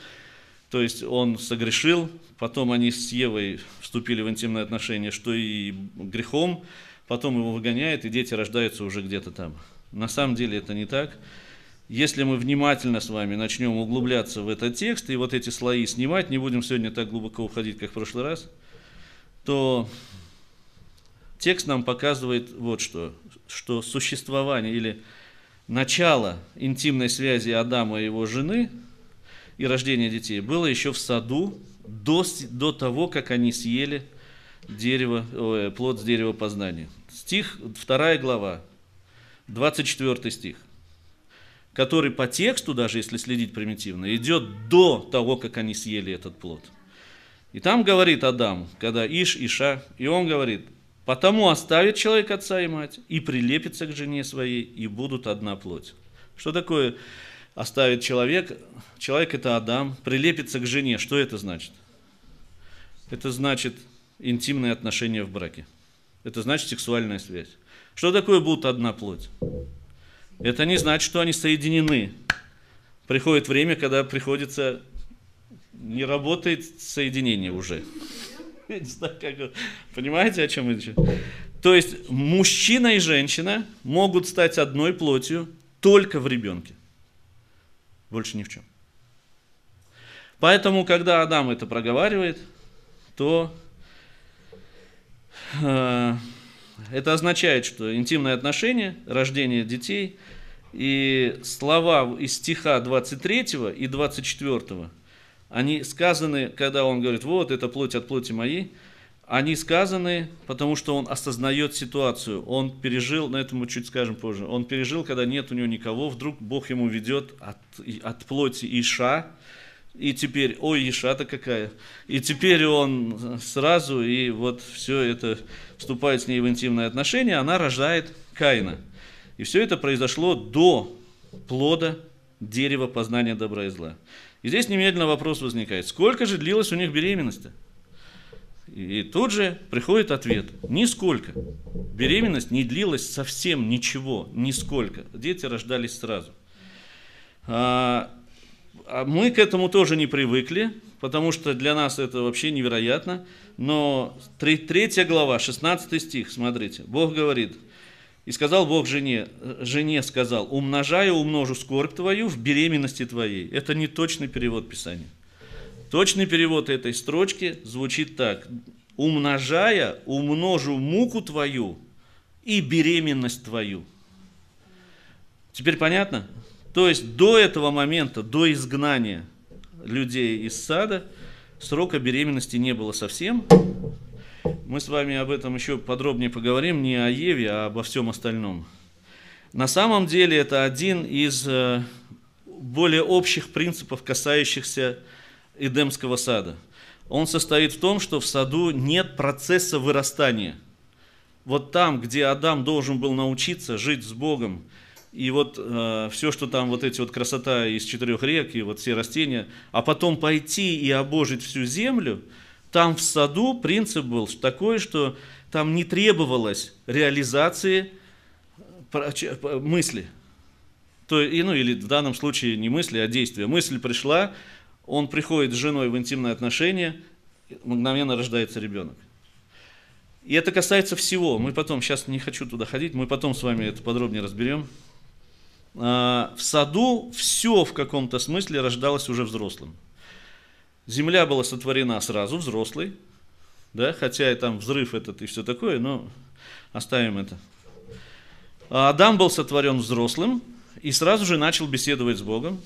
То есть он согрешил, потом они с Евой вступили в интимные отношения, что и грехом, потом его выгоняет, и дети рождаются уже где-то там. На самом деле это не так. Если мы внимательно с вами начнем углубляться в этот текст и вот эти слои снимать, не будем сегодня так глубоко уходить, как в прошлый раз, то текст нам показывает вот что, что существование или начало интимной связи Адама и его жены и рождения детей было еще в саду до, до того, как они съели дерево, ой, плод с дерева познания. Стих, 2 глава, 24 стих, который по тексту, даже если следить примитивно, идет до того, как они съели этот плод. И там говорит Адам, когда Иш, Иша, и он говорит, потому оставит человек отца и мать, и прилепится к жене своей, и будут одна плоть. Что такое оставит человек? Человек это Адам, прилепится к жене. Что это значит? Это значит интимные отношения в браке. Это значит сексуальная связь. Что такое будут одна плоть? Это не значит, что они соединены. Приходит время, когда приходится не работает соединение уже. Я не знаю, как... Понимаете, о чем речь? То есть мужчина и женщина могут стать одной плотью только в ребенке. Больше ни в чем. Поэтому, когда Адам это проговаривает, то э, это означает, что интимные отношения, рождение детей и слова из стиха 23 и 24 они сказаны, когда он говорит, вот, это плоть от плоти моей, они сказаны, потому что он осознает ситуацию. Он пережил, на этом мы чуть скажем позже, он пережил, когда нет у него никого, вдруг Бог ему ведет от, от плоти Иша, и теперь, ой, Иша-то какая. И теперь он сразу, и вот все это вступает с ней в интимные отношения, она рождает Каина. И все это произошло до плода дерева познания добра и зла. И здесь немедленно вопрос возникает, сколько же длилась у них беременность-то? И тут же приходит ответ, нисколько. Беременность не длилась совсем ничего, нисколько. Дети рождались сразу. А, а мы к этому тоже не привыкли, потому что для нас это вообще невероятно. Но третья глава, 16 стих, смотрите, Бог говорит, и сказал Бог жене, жене сказал, умножаю, умножу скорбь твою в беременности твоей. Это не точный перевод Писания. Точный перевод этой строчки звучит так. Умножая, умножу муку твою и беременность твою. Теперь понятно? То есть до этого момента, до изгнания людей из сада, срока беременности не было совсем, мы с вами об этом еще подробнее поговорим, не о Еве, а обо всем остальном. На самом деле это один из э, более общих принципов, касающихся Эдемского сада. Он состоит в том, что в саду нет процесса вырастания. Вот там, где Адам должен был научиться жить с Богом, и вот э, все, что там, вот эти вот красота из четырех рек, и вот все растения, а потом пойти и обожить всю землю – там в саду принцип был такой, что там не требовалось реализации мысли. То, и, ну, или в данном случае не мысли, а действия. Мысль пришла, он приходит с женой в интимные отношения, мгновенно рождается ребенок. И это касается всего. Мы потом, сейчас не хочу туда ходить, мы потом с вами это подробнее разберем. А, в саду все в каком-то смысле рождалось уже взрослым. Земля была сотворена сразу, взрослой, да, хотя и там взрыв этот и все такое, но оставим это. Адам был сотворен взрослым и сразу же начал беседовать с Богом.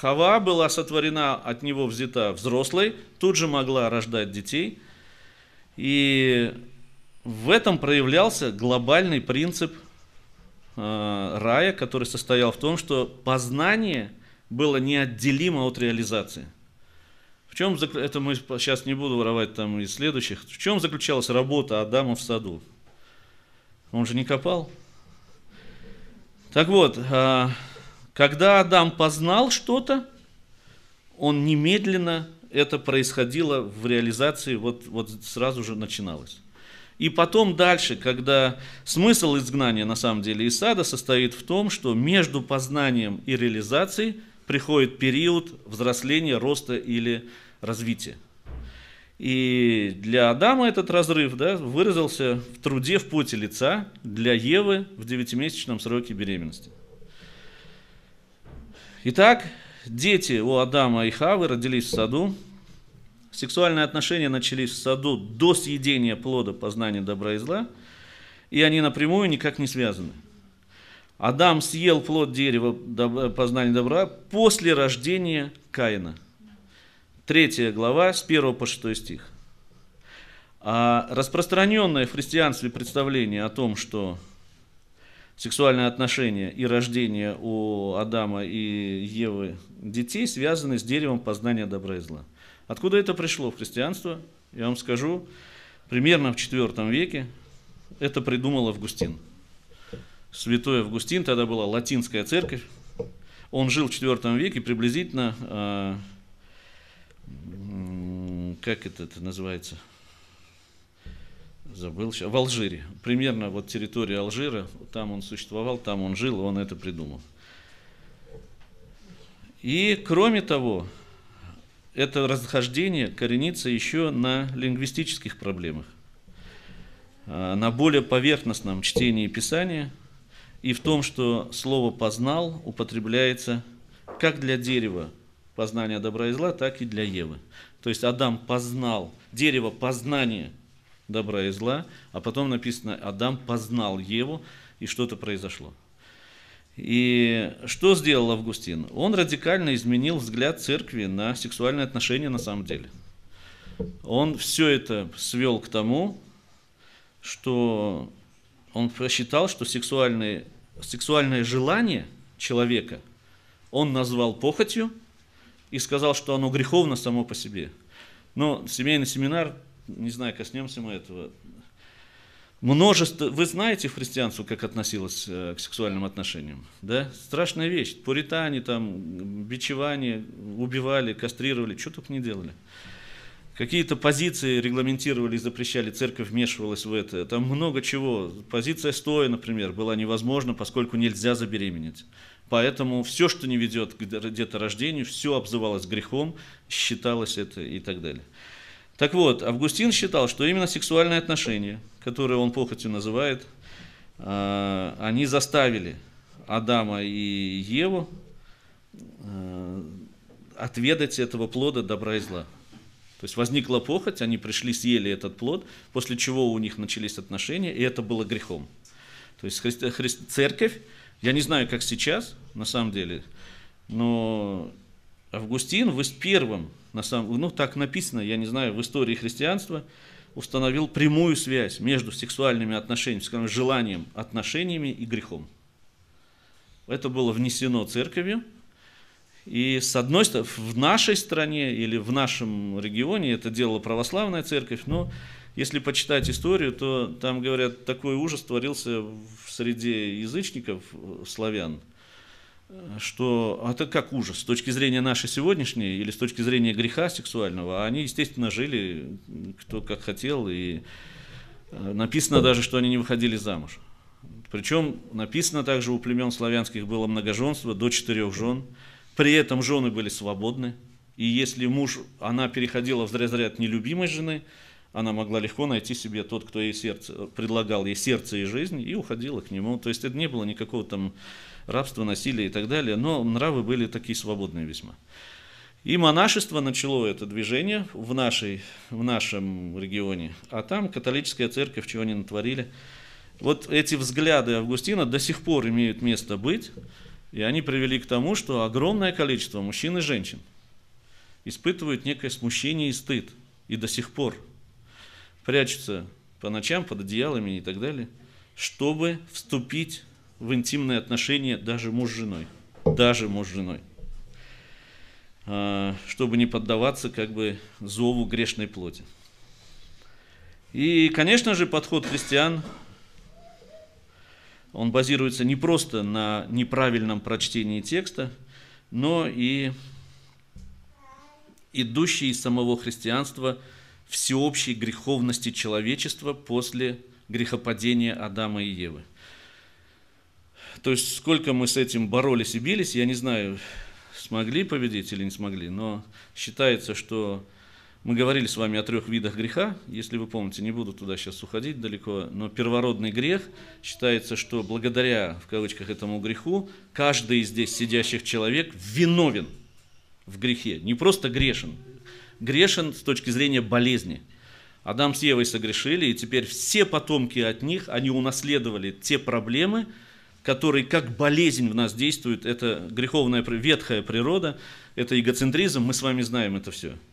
Хава была сотворена от него взята взрослой, тут же могла рождать детей. И в этом проявлялся глобальный принцип э, рая, который состоял в том, что познание было неотделимо от реализации – чем, это мы сейчас не буду воровать там из следующих, в чем заключалась работа Адама в саду? Он же не копал. Так вот, а, когда Адам познал что-то, он немедленно, это происходило в реализации, вот, вот сразу же начиналось. И потом дальше, когда смысл изгнания на самом деле из сада состоит в том, что между познанием и реализацией приходит период взросления, роста или развития. И для Адама этот разрыв да, выразился в труде в поте лица для Евы в девятимесячном сроке беременности. Итак, дети у Адама и Хавы родились в саду. Сексуальные отношения начались в саду до съедения плода познания добра и зла, и они напрямую никак не связаны. Адам съел плод дерева познания добра после рождения Каина – 3 глава, с 1 по 6 стих. А распространенное в христианстве представление о том, что сексуальные отношения и рождение у Адама и Евы детей связаны с деревом познания добра и зла. Откуда это пришло в христианство? Я вам скажу, примерно в IV веке это придумал Августин. Святой Августин, тогда была латинская церковь, он жил в IV веке приблизительно а, как это, это называется, забыл в Алжире. Примерно вот территория Алжира, там он существовал, там он жил, он это придумал. И кроме того, это расхождение коренится еще на лингвистических проблемах, а, на более поверхностном чтении Писания и в том, что слово «познал» употребляется как для дерева познания добра и зла, так и для Евы. То есть Адам познал дерево познания добра и зла, а потом написано, Адам познал Еву, и что-то произошло. И что сделал Августин? Он радикально изменил взгляд церкви на сексуальные отношения на самом деле. Он все это свел к тому, что он посчитал, что сексуальное, сексуальное желание человека он назвал похотью – и сказал, что оно греховно само по себе. Но семейный семинар, не знаю, коснемся мы этого. Множество, вы знаете в христианстве, как относилось э, к сексуальным отношениям, да? Страшная вещь. Пуритане там, бичевание, убивали, кастрировали, что только не делали. Какие-то позиции регламентировали и запрещали, церковь вмешивалась в это. Там много чего. Позиция стоя, например, была невозможна, поскольку нельзя забеременеть. Поэтому все, что не ведет к деторождению, все обзывалось грехом, считалось это и так далее. Так вот, Августин считал, что именно сексуальные отношения, которые он похотью называет, а, они заставили Адама и Еву а, отведать этого плода добра и зла. То есть возникла похоть, они пришли, съели этот плод, после чего у них начались отношения, и это было грехом. То есть хри- хри- церковь я не знаю, как сейчас, на самом деле, но Августин первым, на самом, ну так написано, я не знаю, в истории христианства, установил прямую связь между сексуальными отношениями, скажем, желанием, отношениями и грехом. Это было внесено церковью. И с одной стороны, в нашей стране или в нашем регионе это делала православная церковь, но если почитать историю, то там, говорят, такой ужас творился в среде язычников, э, славян, что а это как ужас. С точки зрения нашей сегодняшней или с точки зрения греха сексуального, они, естественно, жили кто как хотел, и э, написано даже, что они не выходили замуж. Причем написано также у племен славянских было многоженство до четырех жен. При этом жены были свободны. И если муж, она переходила в разряд нелюбимой жены, она могла легко найти себе тот, кто ей сердце, предлагал ей сердце и жизнь, и уходила к нему. То есть это не было никакого там рабства, насилия и так далее, но нравы были такие свободные весьма. И монашество начало это движение в, нашей, в нашем регионе, а там католическая церковь, чего они натворили. Вот эти взгляды Августина до сих пор имеют место быть, и они привели к тому, что огромное количество мужчин и женщин испытывают некое смущение и стыд, и до сих пор – прячутся по ночам под одеялами и так далее, чтобы вступить в интимные отношения даже муж с женой. Даже муж с женой. А, чтобы не поддаваться как бы зову грешной плоти. И, конечно же, подход христиан, он базируется не просто на неправильном прочтении текста, но и идущий из самого христианства – всеобщей греховности человечества после грехопадения Адама и Евы. То есть сколько мы с этим боролись и бились, я не знаю, смогли победить или не смогли, но считается, что мы говорили с вами о трех видах греха, если вы помните, не буду туда сейчас уходить далеко, но первородный грех считается, что благодаря, в кавычках, этому греху, каждый из здесь сидящих человек виновен в грехе, не просто грешен, грешен с точки зрения болезни. Адам с Евой согрешили, и теперь все потомки от них, они унаследовали те проблемы, которые как болезнь в нас действуют, это греховная ветхая природа, это эгоцентризм, мы с вами знаем это все –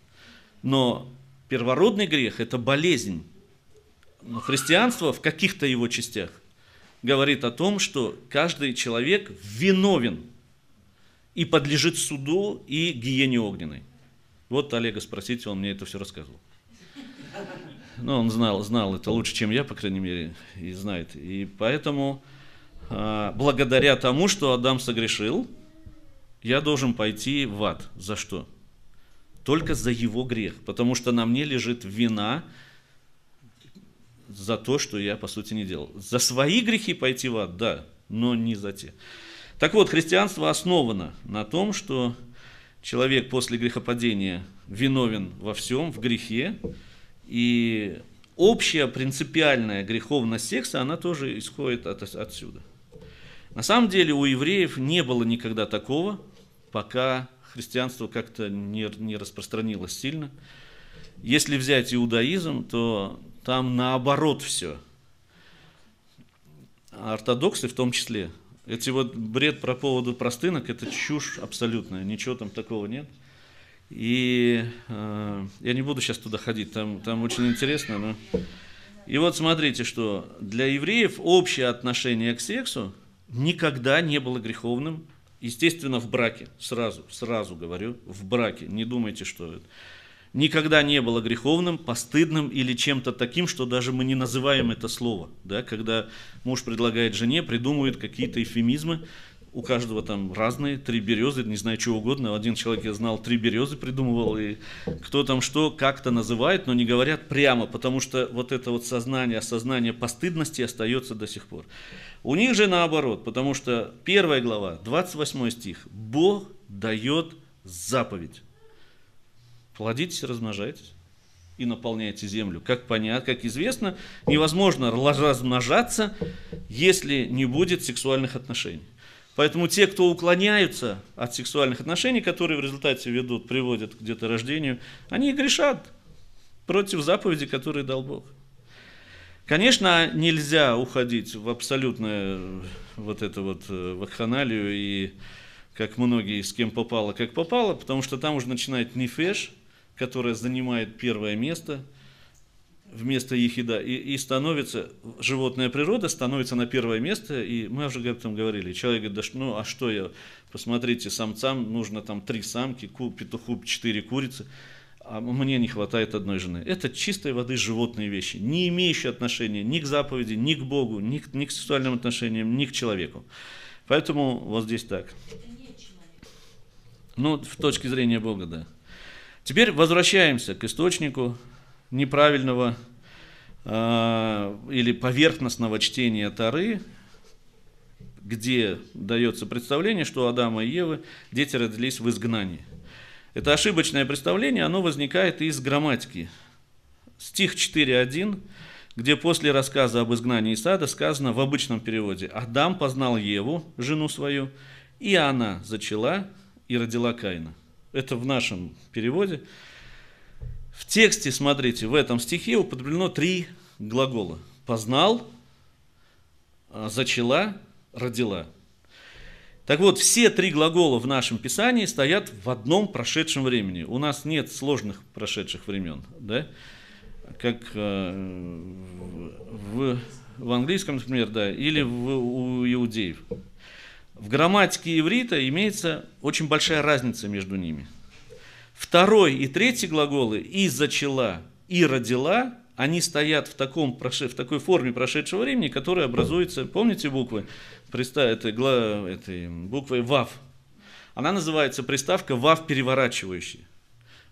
но первородный грех – это болезнь. Но христианство в каких-то его частях говорит о том, что каждый человек виновен и подлежит суду и гиене огненной. Вот Олега спросите, он мне это все рассказывал. Но он знал, знал это лучше, чем я, по крайней мере, и знает. И поэтому, благодаря тому, что Адам согрешил, я должен пойти в ад. За что? только за его грех, потому что на мне лежит вина за то, что я, по сути, не делал. За свои грехи пойти в ад, да, но не за те. Так вот, христианство основано на том, что человек после грехопадения виновен во всем, в грехе, и общая принципиальная греховность секса, она тоже исходит от, отсюда. На самом деле у евреев не было никогда такого, пока христианство как-то не, не распространилось сильно. Если взять иудаизм, то там наоборот все. Ортодоксы в том числе. Эти вот бред про поводу простынок, это чушь абсолютная, ничего там такого нет. И э, я не буду сейчас туда ходить, там, там очень интересно. Но... И вот смотрите, что для евреев общее отношение к сексу никогда не было греховным, Естественно, в браке, сразу, сразу говорю, в браке, не думайте, что это. Никогда не было греховным, постыдным или чем-то таким, что даже мы не называем это слово. Да? Когда муж предлагает жене, придумывает какие-то эфемизмы, у каждого там разные, три березы, не знаю, чего угодно. Один человек, я знал, три березы придумывал, и кто там что как-то называет, но не говорят прямо, потому что вот это вот сознание, осознание постыдности остается до сих пор. У них же наоборот, потому что первая глава, 28 стих, Бог дает заповедь. Плодитесь, размножайтесь и наполняйте землю. Как понятно, как известно, невозможно размножаться, если не будет сексуальных отношений. Поэтому те, кто уклоняются от сексуальных отношений, которые в результате ведут, приводят к где-то рождению, они грешат против заповеди, которые дал Бог. Конечно, нельзя уходить в абсолютное вот это вот э, вакханалию и как многие с кем попало, как попало, потому что там уже начинает нефеш, которая занимает первое место – вместо ехида, и, и становится, животная природа становится на первое место, и мы уже об этом говорили. Человек говорит, да ну а что я, посмотрите, самцам нужно там три самки, ку, петуху четыре курицы, а мне не хватает одной жены. Это чистой воды животные вещи, не имеющие отношения ни к заповеди, ни к Богу, ни к, ни к сексуальным отношениям, ни к человеку. Поэтому вот здесь так. Ну, в точке зрения Бога, да. Теперь возвращаемся к источнику неправильного э, или поверхностного чтения Тары, где дается представление, что Адама и Евы дети родились в изгнании. Это ошибочное представление, оно возникает из грамматики. Стих 4.1, где после рассказа об изгнании сада сказано в обычном переводе «Адам познал Еву, жену свою, и она зачала и родила Каина». Это в нашем переводе – в тексте, смотрите, в этом стихе употреблено три глагола. Познал, а, зачала, родила. Так вот, все три глагола в нашем Писании стоят в одном прошедшем времени. У нас нет сложных прошедших времен, да? как э, в, в английском, например, да, или в, у иудеев. В грамматике иврита имеется очень большая разница между ними – Второй и третий глаголы «и зачала», «и родила» они стоят в, таком, в такой форме прошедшего времени, которая образуется, помните буквы, этой, этой буквой «вав». Она называется приставка «вав переворачивающий».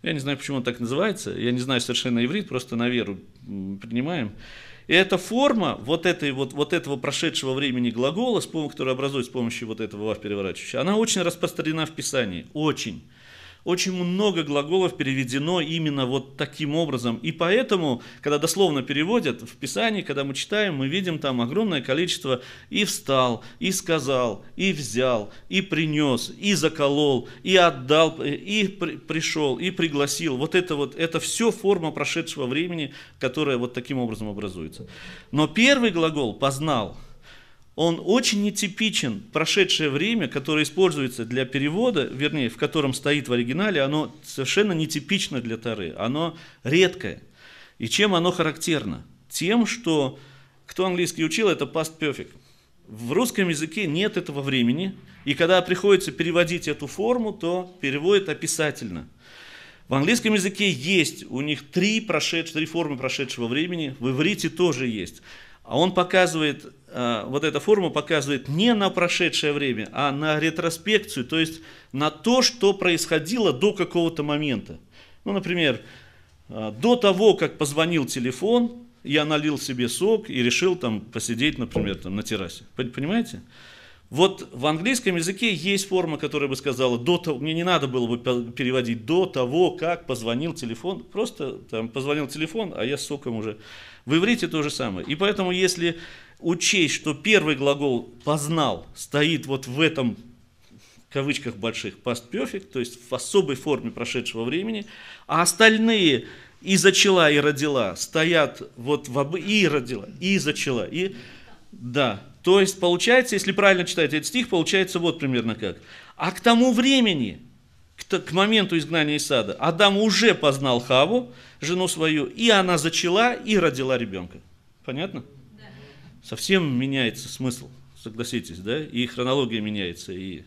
Я не знаю, почему он так называется, я не знаю совершенно иврит, просто на веру принимаем. И эта форма вот, этой, вот, вот этого прошедшего времени глагола, который образуется с помощью вот этого вав переворачивающего, она очень распространена в Писании. Очень очень много глаголов переведено именно вот таким образом. И поэтому, когда дословно переводят в Писании, когда мы читаем, мы видим там огромное количество и встал, и сказал, и взял, и принес, и заколол, и отдал, и при, пришел, и пригласил. Вот это вот, это все форма прошедшего времени, которая вот таким образом образуется. Но первый глагол «познал» – он очень нетипичен. Прошедшее время, которое используется для перевода, вернее, в котором стоит в оригинале, оно совершенно нетипично для Тары. Оно редкое. И чем оно характерно? Тем, что кто английский учил, это past perfect. В русском языке нет этого времени, и когда приходится переводить эту форму, то переводит описательно. В английском языке есть у них три, прошедшие, три формы прошедшего времени, в иврите тоже есть. А он показывает, э, вот эта форма показывает не на прошедшее время, а на ретроспекцию, то есть на то, что происходило до какого-то момента. Ну, например, э, до того, как позвонил телефон, я налил себе сок и решил там посидеть, например, там, на террасе. Понимаете? Вот в английском языке есть форма, которая бы сказала, до того, мне не надо было бы переводить до того, как позвонил телефон. Просто там позвонил телефон, а я с соком уже в иврите то же самое. И поэтому, если учесть, что первый глагол «познал» стоит вот в этом в кавычках больших past perfect, то есть в особой форме прошедшего времени, а остальные и зачала, и родила стоят вот в об... и родила, и зачала, и да. То есть получается, если правильно читать этот стих, получается вот примерно как. А к тому времени, к, к моменту изгнания из сада, Адам уже познал Хаву, жену свою, и она зачала и родила ребенка. Понятно? Да. Совсем меняется смысл, согласитесь, да? И хронология меняется. И...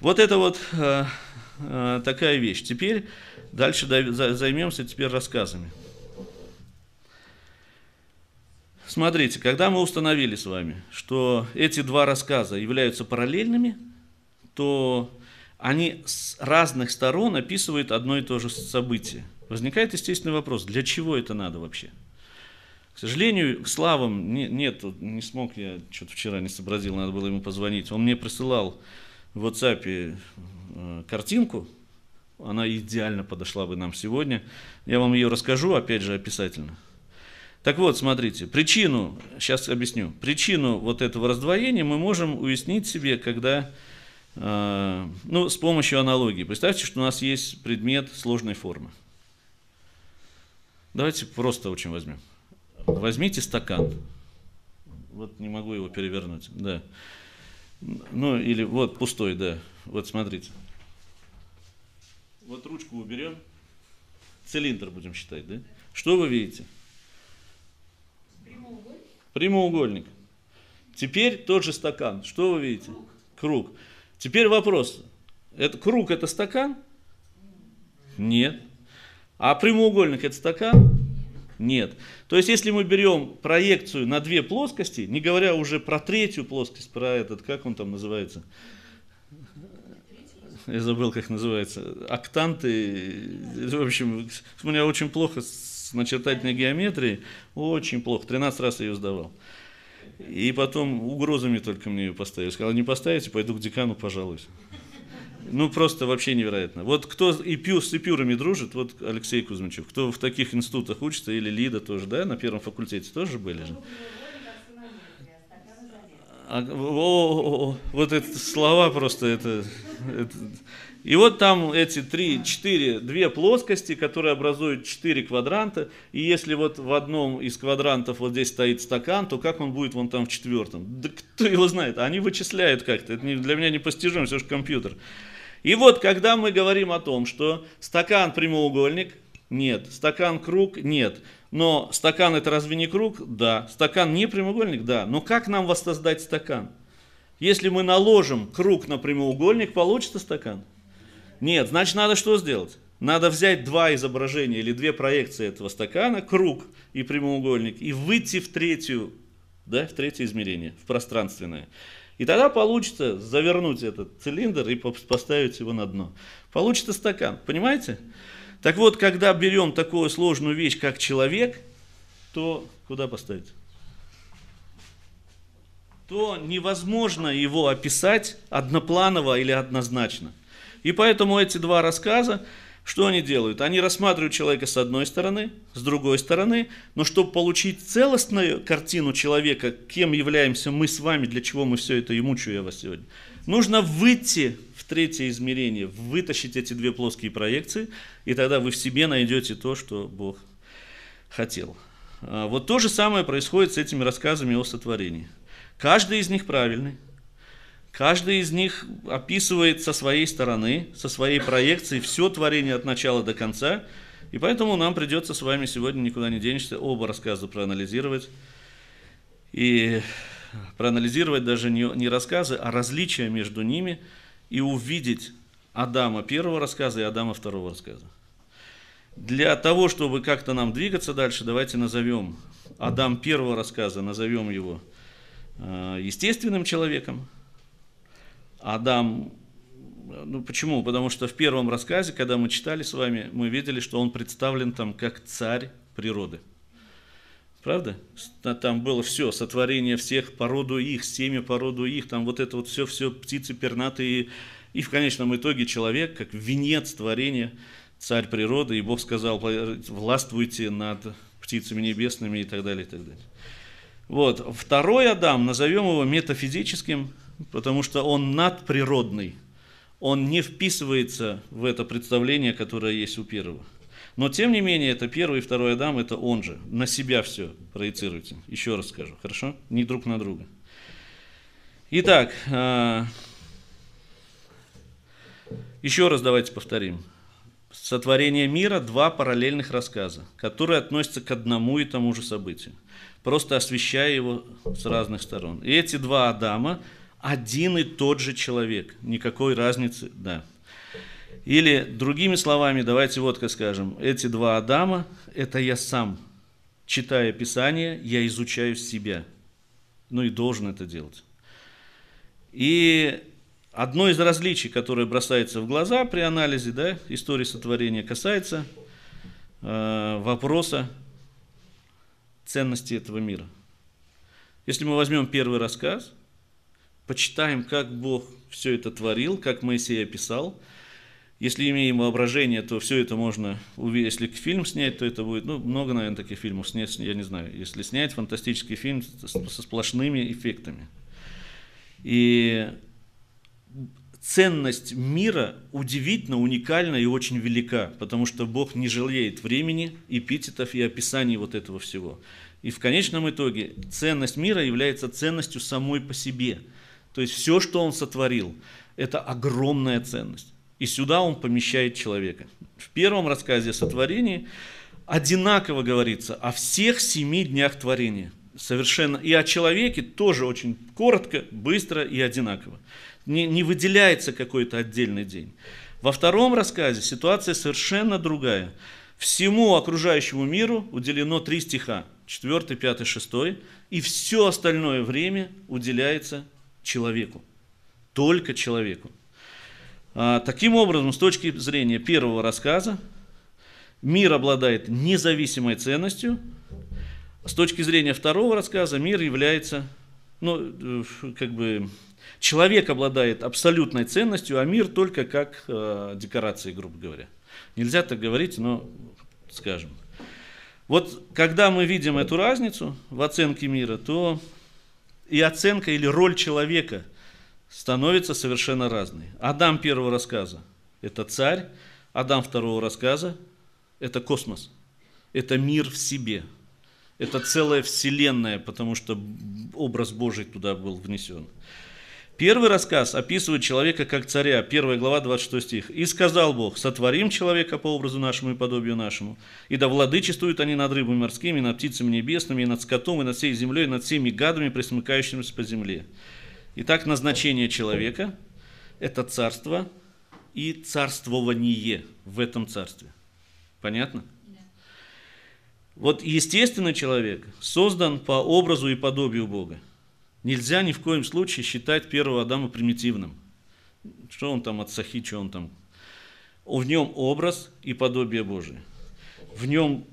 Вот это вот э, э, такая вещь. Теперь дальше займемся теперь рассказами. Смотрите, когда мы установили с вами, что эти два рассказа являются параллельными, то они с разных сторон описывают одно и то же событие. Возникает естественный вопрос, для чего это надо вообще? К сожалению, к Славам не, нет, не смог я, что-то вчера не сообразил, надо было ему позвонить. Он мне присылал в WhatsApp э, картинку, она идеально подошла бы нам сегодня. Я вам ее расскажу, опять же, описательно. Так вот, смотрите, причину, сейчас объясню, причину вот этого раздвоения мы можем уяснить себе, когда, ну, с помощью аналогии. Представьте, что у нас есть предмет сложной формы. Давайте просто очень возьмем. Возьмите стакан. Вот не могу его перевернуть. Да. Ну, или вот пустой, да. Вот смотрите. Вот ручку уберем. Цилиндр будем считать, да? Что вы видите? Прямоугольник. Прямоугольник. Теперь тот же стакан. Что вы видите? Круг. Круг. Теперь вопрос. Это, круг это стакан? Нет. А прямоугольник это стакан? Нет. То есть, если мы берем проекцию на две плоскости, не говоря уже про третью плоскость, про этот, как он там называется? Я забыл, как называется. Октанты. В общем, у меня очень плохо с начертательной геометрией. Очень плохо. 13 раз ее сдавал. И потом угрозами только мне ее поставили. Сказал, не поставите, пойду к декану пожалуюсь. Ну, просто вообще невероятно. Вот кто и пью, с эпюрами дружит, вот Алексей Кузьмичев, кто в таких институтах учится, или Лида тоже, да, на первом факультете тоже были же? А, о, о, о, вот эти слова просто это, это. И вот там эти три, четыре, две плоскости, которые образуют четыре квадранта. И если вот в одном из квадрантов вот здесь стоит стакан, то как он будет вон там в четвертом? Да кто его знает? Они вычисляют как-то. Это для меня непостижимо, все же компьютер. И вот, когда мы говорим о том, что стакан прямоугольник, нет, стакан круг, нет. Но стакан это разве не круг? Да. Стакан не прямоугольник? Да. Но как нам воссоздать стакан? Если мы наложим круг на прямоугольник, получится стакан? Нет, значит надо что сделать? Надо взять два изображения или две проекции этого стакана, круг и прямоугольник, и выйти в третью, да, в третье измерение, в пространственное. И тогда получится завернуть этот цилиндр и поставить его на дно. Получится стакан, понимаете? Так вот, когда берем такую сложную вещь, как человек, то куда поставить? То невозможно его описать однопланово или однозначно. И поэтому эти два рассказа, что они делают? Они рассматривают человека с одной стороны, с другой стороны, но чтобы получить целостную картину человека, кем являемся мы с вами, для чего мы все это и мучаю я вас сегодня, нужно выйти в третье измерение, вытащить эти две плоские проекции, и тогда вы в себе найдете то, что Бог хотел. А вот то же самое происходит с этими рассказами о сотворении. Каждый из них правильный, Каждый из них описывает со своей стороны, со своей проекцией все творение от начала до конца. И поэтому нам придется с вами сегодня никуда не денешься оба рассказа проанализировать. И проанализировать даже не, не рассказы, а различия между ними и увидеть Адама первого рассказа и Адама второго рассказа. Для того, чтобы как-то нам двигаться дальше, давайте назовем Адам первого рассказа, назовем его э, естественным человеком, Адам, ну почему? Потому что в первом рассказе, когда мы читали с вами, мы видели, что он представлен там как царь природы. Правда? Там было все, сотворение всех, породу их, семя породу их, там вот это вот все, все птицы пернатые. И в конечном итоге человек, как венец творения, царь природы, и Бог сказал, властвуйте над птицами небесными и так далее, и так далее. Вот. Второй Адам, назовем его метафизическим, потому что он надприродный, он не вписывается в это представление, которое есть у первого. Но тем не менее, это первый и второй Адам, это он же. На себя все проецируйте. Еще раз скажу, хорошо? Не друг на друга. Итак, а, еще раз давайте повторим. Сотворение мира – два параллельных рассказа, которые относятся к одному и тому же событию, просто освещая его с разных сторон. И эти два Адама один и тот же человек, никакой разницы, да. Или другими словами, давайте вот как скажем, эти два Адама – это я сам. Читая Писание, я изучаю себя. Ну и должен это делать. И одно из различий, которое бросается в глаза при анализе да, истории сотворения, касается э, вопроса ценности этого мира. Если мы возьмем первый рассказ – почитаем, как Бог все это творил, как Моисей описал. Если имеем воображение, то все это можно. Если фильм снять, то это будет, ну, много, наверное, таких фильмов снять, я не знаю. Если снять фантастический фильм со сплошными эффектами. И ценность мира удивительно, уникальна и очень велика, потому что Бог не жалеет времени, эпитетов и описаний вот этого всего. И в конечном итоге ценность мира является ценностью самой по себе – то есть все, что он сотворил, это огромная ценность. И сюда он помещает человека. В первом рассказе о сотворении одинаково говорится о всех семи днях творения. Совершенно. И о человеке тоже очень коротко, быстро и одинаково. Не, не выделяется какой-то отдельный день. Во втором рассказе ситуация совершенно другая. Всему окружающему миру уделено три стиха. Четвертый, пятый, шестой. И все остальное время уделяется человеку. Только человеку. А, таким образом, с точки зрения первого рассказа, мир обладает независимой ценностью. С точки зрения второго рассказа, мир является, ну, как бы, человек обладает абсолютной ценностью, а мир только как э, декорации, грубо говоря. Нельзя так говорить, но скажем. Вот когда мы видим эту разницу в оценке мира, то и оценка или роль человека становится совершенно разной. Адам первого рассказа – это царь, Адам второго рассказа – это космос, это мир в себе, это целая вселенная, потому что образ Божий туда был внесен. Первый рассказ описывает человека как царя, 1 глава, 26 стих. «И сказал Бог, сотворим человека по образу нашему и подобию нашему, и да владычествуют они над рыбами морскими, над птицами небесными, и над скотом, и над всей землей, и над всеми гадами, присмыкающимися по земле». Итак, назначение человека – это царство и царствование в этом царстве. Понятно? Вот естественный человек создан по образу и подобию Бога. Нельзя ни в коем случае считать первого Адама примитивным. Что он там от Сахи, что он там. В нем образ и подобие Божие. В нем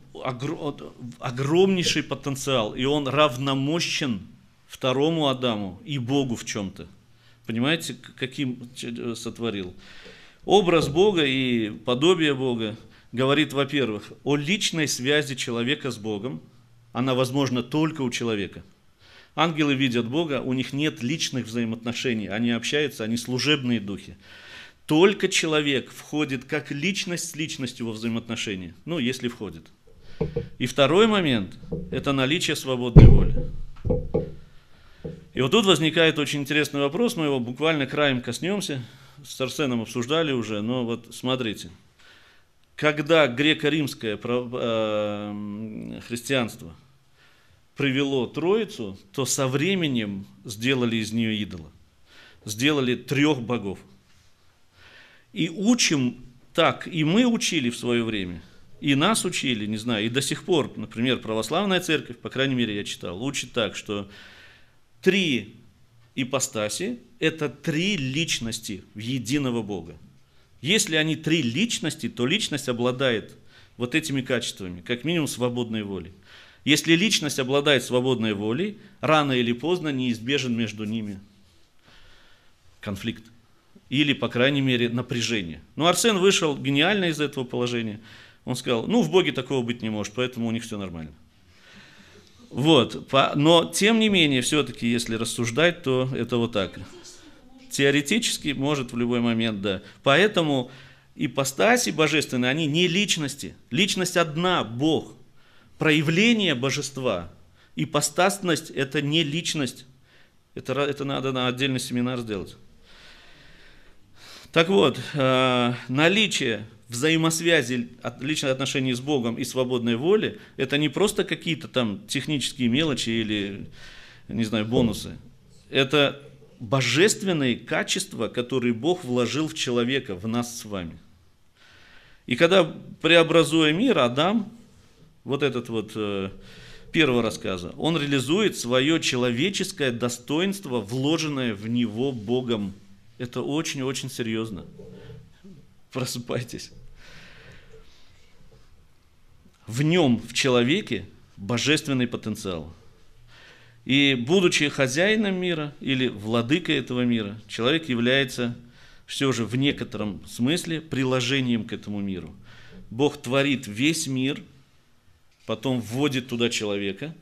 огромнейший потенциал, и он равномощен второму Адаму и Богу в чем-то. Понимаете, каким сотворил? Образ Бога и подобие Бога говорит, во-первых, о личной связи человека с Богом. Она возможна только у человека. Ангелы видят Бога, у них нет личных взаимоотношений, они общаются, они служебные духи. Только человек входит как личность с личностью во взаимоотношения, ну, если входит. И второй момент – это наличие свободной воли. И вот тут возникает очень интересный вопрос, мы его буквально краем коснемся, с Арсеном обсуждали уже, но вот смотрите. Когда греко-римское э, христианство привело Троицу, то со временем сделали из нее идола. Сделали трех богов. И учим так, и мы учили в свое время, и нас учили, не знаю, и до сих пор, например, православная церковь, по крайней мере, я читал, учит так, что три ипостаси – это три личности в единого Бога. Если они три личности, то личность обладает вот этими качествами, как минимум свободной волей. Если личность обладает свободной волей, рано или поздно неизбежен между ними конфликт. Или, по крайней мере, напряжение. Но Арсен вышел гениально из этого положения. Он сказал, ну, в Боге такого быть не может, поэтому у них все нормально. Вот, но тем не менее, все-таки, если рассуждать, то это вот так. Теоретически может в любой момент, да. Поэтому ипостаси божественные, они не личности. Личность одна, Бог. Проявление божества. Ипостасность – это не личность. Это, это надо на отдельный семинар сделать. Так вот, э, наличие взаимосвязи личных отношений с Богом и свободной воли, это не просто какие-то там технические мелочи или, не знаю, бонусы. Это божественные качества, которые Бог вложил в человека, в нас с вами. И когда, преобразуя мир, Адам, вот этот вот э, первого рассказа, он реализует свое человеческое достоинство, вложенное в него Богом. Это очень-очень серьезно. Просыпайтесь в нем, в человеке, божественный потенциал. И будучи хозяином мира или владыкой этого мира, человек является все же в некотором смысле приложением к этому миру. Бог творит весь мир, потом вводит туда человека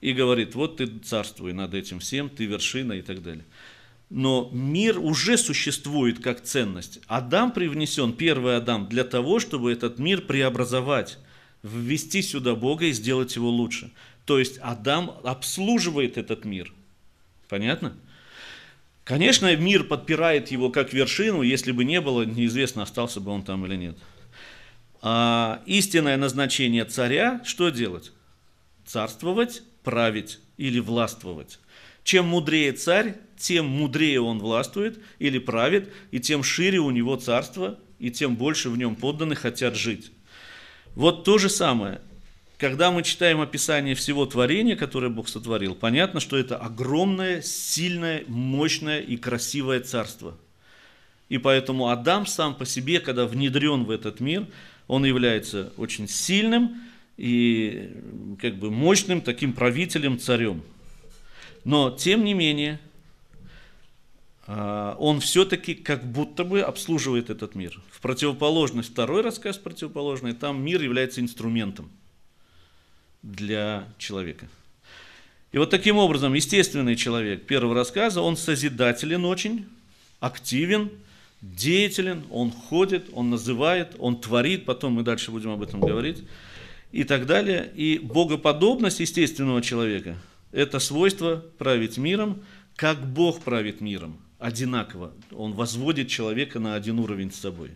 и говорит, вот ты царствуй над этим всем, ты вершина и так далее. Но мир уже существует как ценность. Адам привнесен, первый Адам, для того, чтобы этот мир преобразовать ввести сюда Бога и сделать его лучше. То есть Адам обслуживает этот мир. Понятно? Конечно, мир подпирает его как вершину, если бы не было, неизвестно, остался бы он там или нет. А истинное назначение царя, что делать? Царствовать, править или властвовать. Чем мудрее царь, тем мудрее он властвует или правит, и тем шире у него царство, и тем больше в нем подданных хотят жить. Вот то же самое. Когда мы читаем описание всего творения, которое Бог сотворил, понятно, что это огромное, сильное, мощное и красивое царство. И поэтому Адам сам по себе, когда внедрен в этот мир, он является очень сильным и как бы мощным таким правителем, царем. Но, тем не менее, а, он все-таки как будто бы обслуживает этот мир. В противоположность, второй рассказ противоположный, там мир является инструментом для человека. И вот таким образом, естественный человек первого рассказа, он созидателен очень, активен, деятелен, он ходит, он называет, он творит, потом мы дальше будем об этом говорить, и так далее. И богоподобность естественного человека – это свойство править миром, как Бог правит миром одинаково. Он возводит человека на один уровень с собой.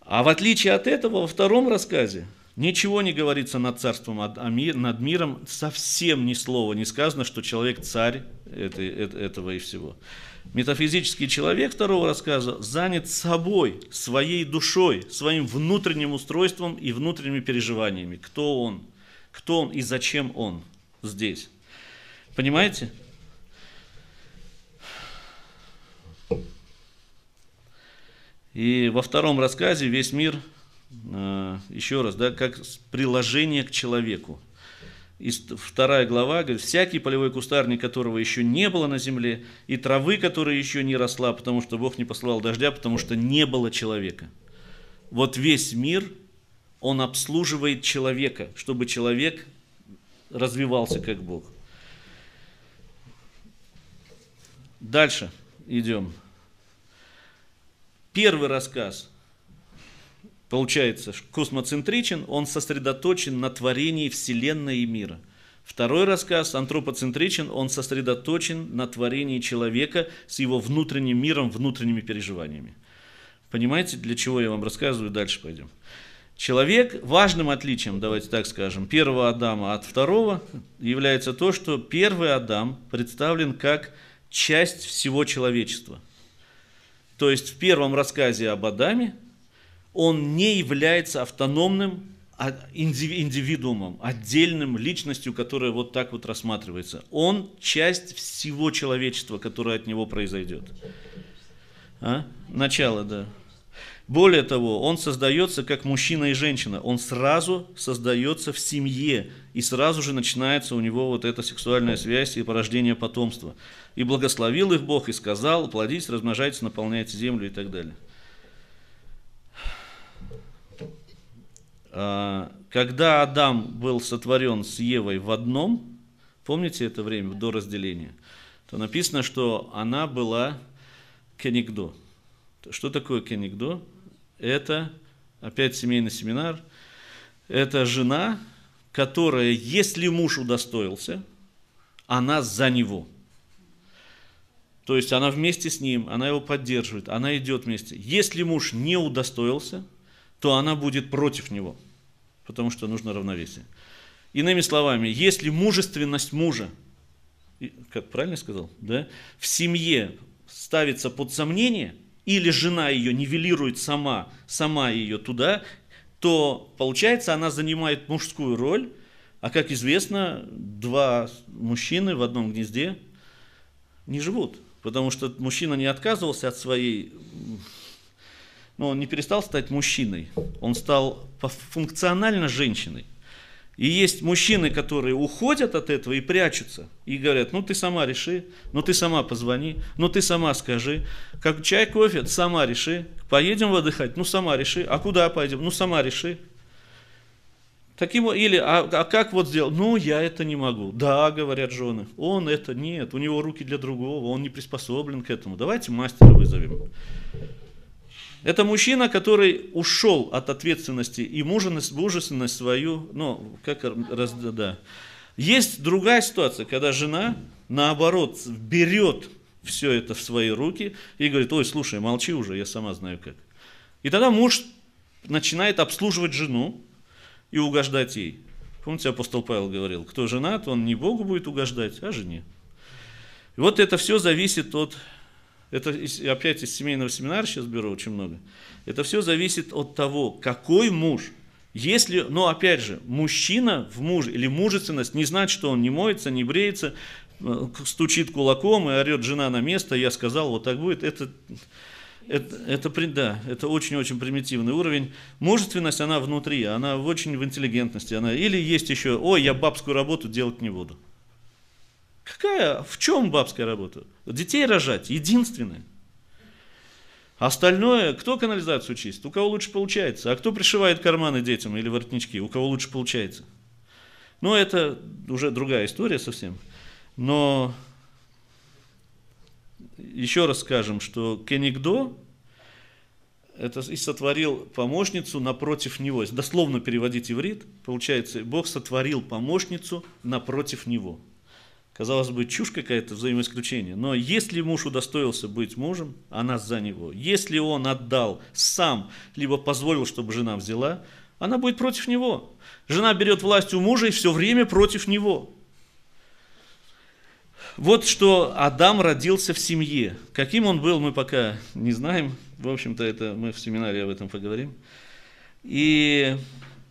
А в отличие от этого, во втором рассказе ничего не говорится над царством, над миром, совсем ни слова не сказано, что человек царь этого и всего. Метафизический человек второго рассказа занят собой, своей душой, своим внутренним устройством и внутренними переживаниями. Кто он? Кто он и зачем он здесь? Понимаете? И во втором рассказе весь мир э, еще раз, да, как приложение к человеку. И вторая глава говорит, всякий полевой кустарник, которого еще не было на земле, и травы, которая еще не росла, потому что Бог не послал дождя, потому что не было человека. Вот весь мир, он обслуживает человека, чтобы человек развивался как Бог. Дальше идем. Первый рассказ, получается, космоцентричен, он сосредоточен на творении Вселенной и мира. Второй рассказ, антропоцентричен, он сосредоточен на творении человека с его внутренним миром, внутренними переживаниями. Понимаете, для чего я вам рассказываю, дальше пойдем. Человек, важным отличием, давайте так скажем, первого Адама от второго является то, что первый Адам представлен как часть всего человечества. То есть в первом рассказе об Адаме он не является автономным а индивидуумом, отдельным личностью, которая вот так вот рассматривается. Он часть всего человечества, которое от него произойдет. А? Начало, да. Более того, он создается как мужчина и женщина. Он сразу создается в семье. И сразу же начинается у него вот эта сексуальная связь и порождение потомства. И благословил их Бог и сказал, плодитесь, размножайтесь, наполняйте землю и так далее. Когда Адам был сотворен с Евой в одном, помните это время до разделения, то написано, что она была кенигдо. Что такое кенигдо? это, опять семейный семинар, это жена, которая, если муж удостоился, она за него. То есть она вместе с ним, она его поддерживает, она идет вместе. Если муж не удостоился, то она будет против него, потому что нужно равновесие. Иными словами, если мужественность мужа, как правильно сказал, да, в семье ставится под сомнение – или жена ее нивелирует сама, сама ее туда, то получается она занимает мужскую роль, а как известно, два мужчины в одном гнезде не живут, потому что мужчина не отказывался от своей, но он не перестал стать мужчиной, он стал функционально женщиной. И есть мужчины, которые уходят от этого и прячутся, и говорят, ну ты сама реши, ну ты сама позвони, ну ты сама скажи, как чай, кофе, сама реши, поедем отдыхать, ну сама реши, а куда пойдем, ну сама реши. Таким, или, а, а как вот сделать? Ну, я это не могу. Да, говорят жены. Он это нет, у него руки для другого, он не приспособлен к этому. Давайте мастера вызовем. Это мужчина, который ушел от ответственности и мужественность, свою, ну, как раз, да. Есть другая ситуация, когда жена, наоборот, берет все это в свои руки и говорит, ой, слушай, молчи уже, я сама знаю как. И тогда муж начинает обслуживать жену и угождать ей. Помните, апостол Павел говорил, кто женат, он не Богу будет угождать, а жене. И вот это все зависит от это опять из семейного семинара сейчас беру очень много. Это все зависит от того, какой муж. Если, но опять же, мужчина в муже или мужественность не значит, что он не моется, не бреется, э, стучит кулаком и орет жена на место, я сказал, вот так будет. Это, это, это, да, это очень-очень примитивный уровень. Мужественность, она внутри, она очень в интеллигентности. Она, или есть еще, ой, я бабскую работу делать не буду. Какая, в чем бабская работа? Детей рожать, единственное. Остальное, кто канализацию чистит, у кого лучше получается, а кто пришивает карманы детям или воротнички, у кого лучше получается. Ну, это уже другая история совсем. Но еще раз скажем, что Кенигдо это и сотворил помощницу напротив него. Если дословно переводить иврит, получается, Бог сотворил помощницу напротив него. Казалось бы, чушь какая-то, взаимоисключение. Но если муж удостоился быть мужем, она за него. Если он отдал сам, либо позволил, чтобы жена взяла, она будет против него. Жена берет власть у мужа и все время против него. Вот что Адам родился в семье. Каким он был, мы пока не знаем. В общем-то, это мы в семинаре об этом поговорим. И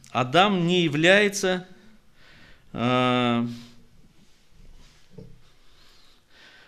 Адам не является... Э,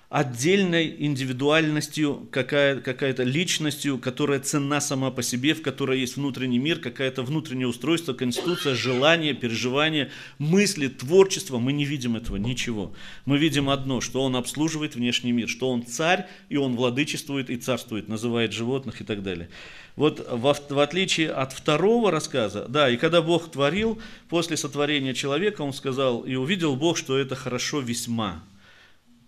отдельной индивидуальностью, какая, какая-то личностью, которая ценна сама по себе, в которой есть внутренний мир, какое-то внутреннее устройство, конституция, желание, переживание, мысли, творчество. Мы не видим этого ничего. Мы видим одно, что он обслуживает внешний мир, что он царь, и он владычествует и царствует, называет животных и так далее. Вот в, в отличие от второго рассказа, да, и когда Бог творил, после сотворения человека, он сказал, и увидел Бог, что это хорошо весьма.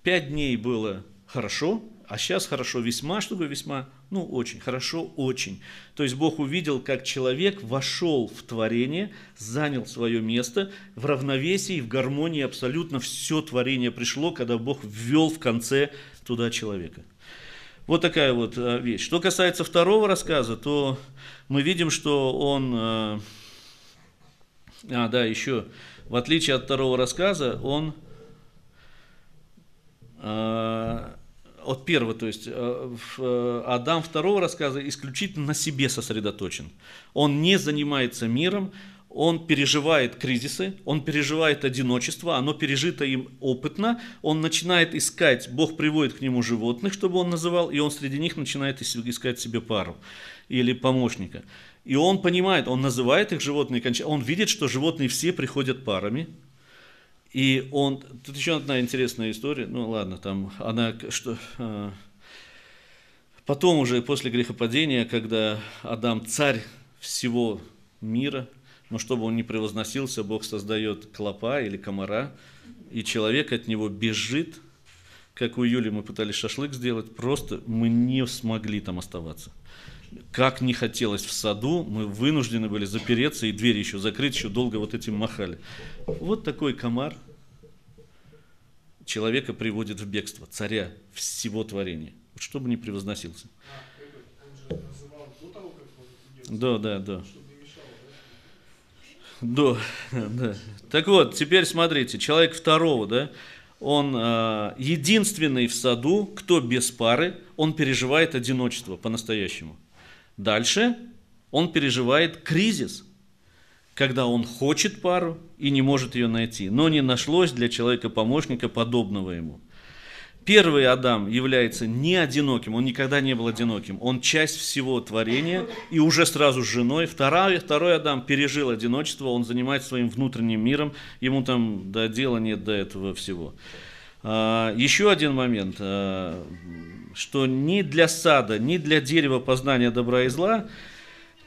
Пять дней было хорошо, а сейчас хорошо весьма, что такое весьма? Ну, очень, хорошо, очень. То есть Бог увидел, как человек вошел в творение, занял свое место в равновесии, в гармонии, абсолютно все творение пришло, когда Бог ввел в конце туда человека. Вот такая вот э, вещь. Что касается второго рассказа, то мы видим, что он... Э, а, да, еще, в отличие от второго рассказа, он от первого, то есть э, э, Адам второго рассказа исключительно на себе сосредоточен. Он не занимается миром, он переживает кризисы, он переживает одиночество, оно пережито им опытно, он начинает искать, Бог приводит к нему животных, чтобы он называл, и он среди них начинает искать себе пару или помощника. И он понимает, он называет их животные, он видит, что животные все приходят парами, и он, тут еще одна интересная история, ну ладно, там она, что, а, потом уже после грехопадения, когда Адам царь всего мира, но чтобы он не превозносился, Бог создает клопа или комара, и человек от него бежит, как у Юли мы пытались шашлык сделать, просто мы не смогли там оставаться как не хотелось в саду, мы вынуждены были запереться и дверь еще закрыть, еще долго вот этим махали. Вот такой комар человека приводит в бегство, царя всего творения, чтобы не превозносился. Да, да, да. Да, да. Так вот, теперь смотрите, человек второго, да, он э, единственный в саду, кто без пары, он переживает одиночество по-настоящему. Дальше он переживает кризис, когда он хочет пару и не может ее найти, но не нашлось для человека помощника подобного ему. Первый Адам является не одиноким, он никогда не был одиноким, он часть всего творения и уже сразу с женой. Второй, второй Адам пережил одиночество, он занимается своим внутренним миром, ему там до дела нет до этого всего. А, еще один момент, а, что ни для сада, ни для дерева познания добра и зла,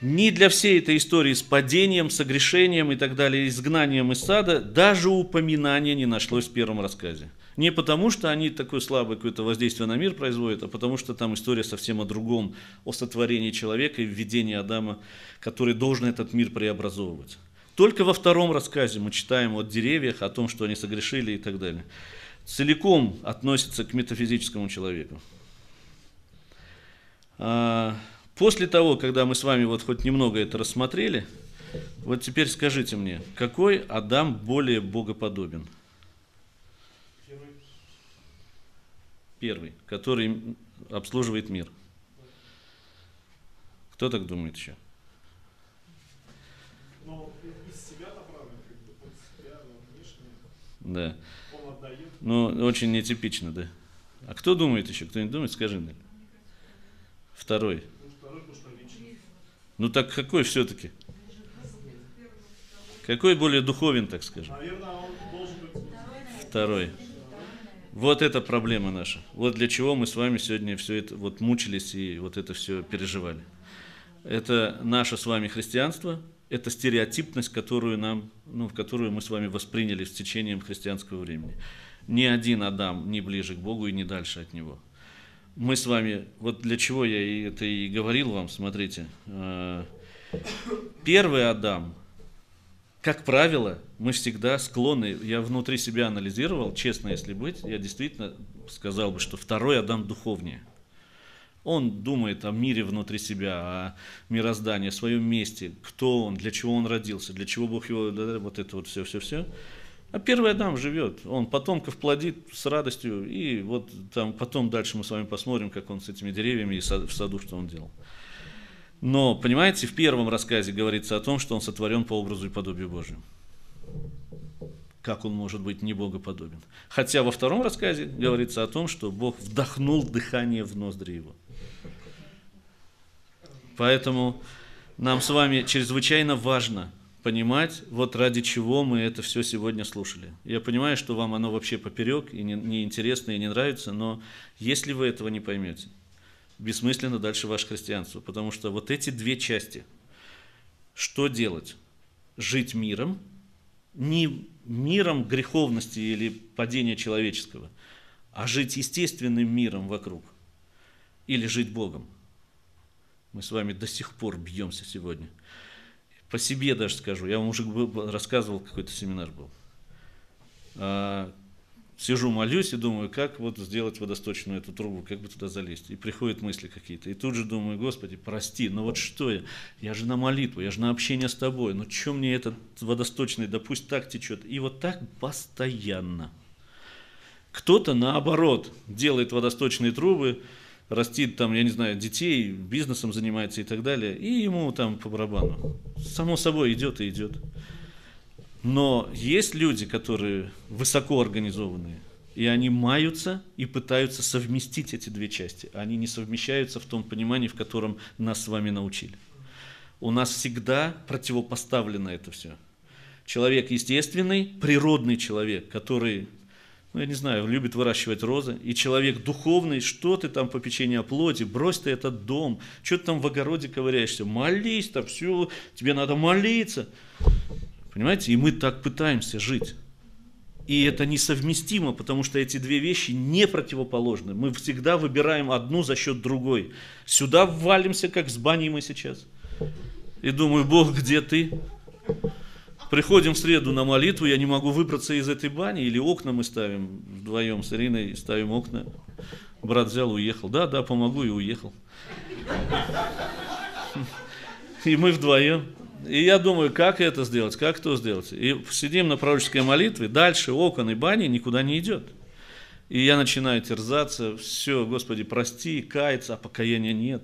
ни для всей этой истории с падением, согрешением и так далее, изгнанием из сада, даже упоминания не нашлось в первом рассказе. Не потому, что они такое слабое какое-то воздействие на мир производят, а потому что там история совсем о другом, о сотворении человека и введении Адама, который должен этот мир преобразовывать. Только во втором рассказе мы читаем о деревьях, о том, что они согрешили и так далее целиком относится к метафизическому человеку. А, после того, когда мы с вами вот хоть немного это рассмотрели, вот теперь скажите мне, какой Адам более богоподобен? Первый, который обслуживает мир. Кто так думает еще? Ну, из себя направлен, как бы, под себя, внешне. Да. Ну, очень нетипично, да. А кто думает еще? Кто-нибудь думает? Скажи мне. Второй. Ну так какой все-таки? Какой более духовен, так скажем? Второй. Вот это проблема наша. Вот для чего мы с вами сегодня все это вот мучились и вот это все переживали. Это наше с вами христианство, это стереотипность, которую нам, ну, в которую мы с вами восприняли с течением христианского времени ни один Адам не ближе к Богу и не дальше от Него. Мы с вами, вот для чего я это и говорил вам, смотрите, э, первый Адам, как правило, мы всегда склонны, я внутри себя анализировал, честно, если быть, я действительно сказал бы, что второй Адам духовнее. Он думает о мире внутри себя, о мироздании, о своем месте, кто он, для чего он родился, для чего Бог его, вот это вот все-все-все. А первый Адам живет, он потомков плодит с радостью, и вот там потом дальше мы с вами посмотрим, как он с этими деревьями и в саду, что он делал. Но, понимаете, в первом рассказе говорится о том, что он сотворен по образу и подобию Божию. как он может быть не богоподобен. Хотя во втором рассказе говорится о том, что Бог вдохнул дыхание в ноздри его. Поэтому нам с вами чрезвычайно важно понимать, вот ради чего мы это все сегодня слушали. Я понимаю, что вам оно вообще поперек и неинтересно не и не нравится, но если вы этого не поймете, бессмысленно дальше ваше христианство, потому что вот эти две части, что делать? Жить миром, не миром греховности или падения человеческого, а жить естественным миром вокруг, или жить Богом. Мы с вами до сих пор бьемся сегодня. По себе даже скажу. Я вам уже рассказывал, какой-то семинар был. А, сижу, молюсь и думаю, как вот сделать водосточную эту трубу, как бы туда залезть. И приходят мысли какие-то. И тут же думаю, Господи, прости, ну вот что я? Я же на молитву, я же на общение с тобой. Ну что мне этот водосточный, да пусть так течет. И вот так постоянно. Кто-то наоборот делает водосточные трубы, растит там, я не знаю, детей, бизнесом занимается и так далее, и ему там по барабану. Само собой идет и идет. Но есть люди, которые высоко организованные, и они маются и пытаются совместить эти две части. Они не совмещаются в том понимании, в котором нас с вами научили. У нас всегда противопоставлено это все. Человек естественный, природный человек, который ну, я не знаю, любит выращивать розы, и человек духовный, что ты там по печенью о плоти, брось ты этот дом, что ты там в огороде ковыряешься, молись там, все, тебе надо молиться. Понимаете, и мы так пытаемся жить. И это несовместимо, потому что эти две вещи не противоположны. Мы всегда выбираем одну за счет другой. Сюда ввалимся, как с баней мы сейчас. И думаю, Бог, где ты? Приходим в среду на молитву, я не могу выбраться из этой бани, или окна мы ставим вдвоем с Ириной, ставим окна. Брат взял, уехал. Да, да, помогу и уехал. И мы вдвоем. И я думаю, как это сделать, как то сделать. И сидим на пророческой молитве, дальше окон и бани никуда не идет. И я начинаю терзаться, все, Господи, прости, каяться, а покаяния нет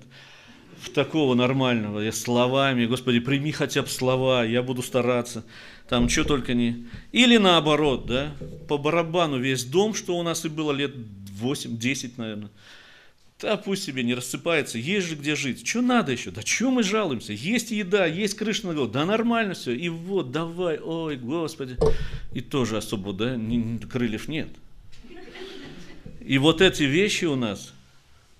в такого нормального, я словами, Господи, прими хотя бы слова, я буду стараться, там что только не... Или наоборот, да, по барабану весь дом, что у нас и было лет 8-10, наверное, да пусть себе не рассыпается, есть же где жить, что надо еще, да что мы жалуемся, есть еда, есть крыша на голову, да нормально все, и вот, давай, ой, Господи, и тоже особо, да, крыльев нет. И вот эти вещи у нас –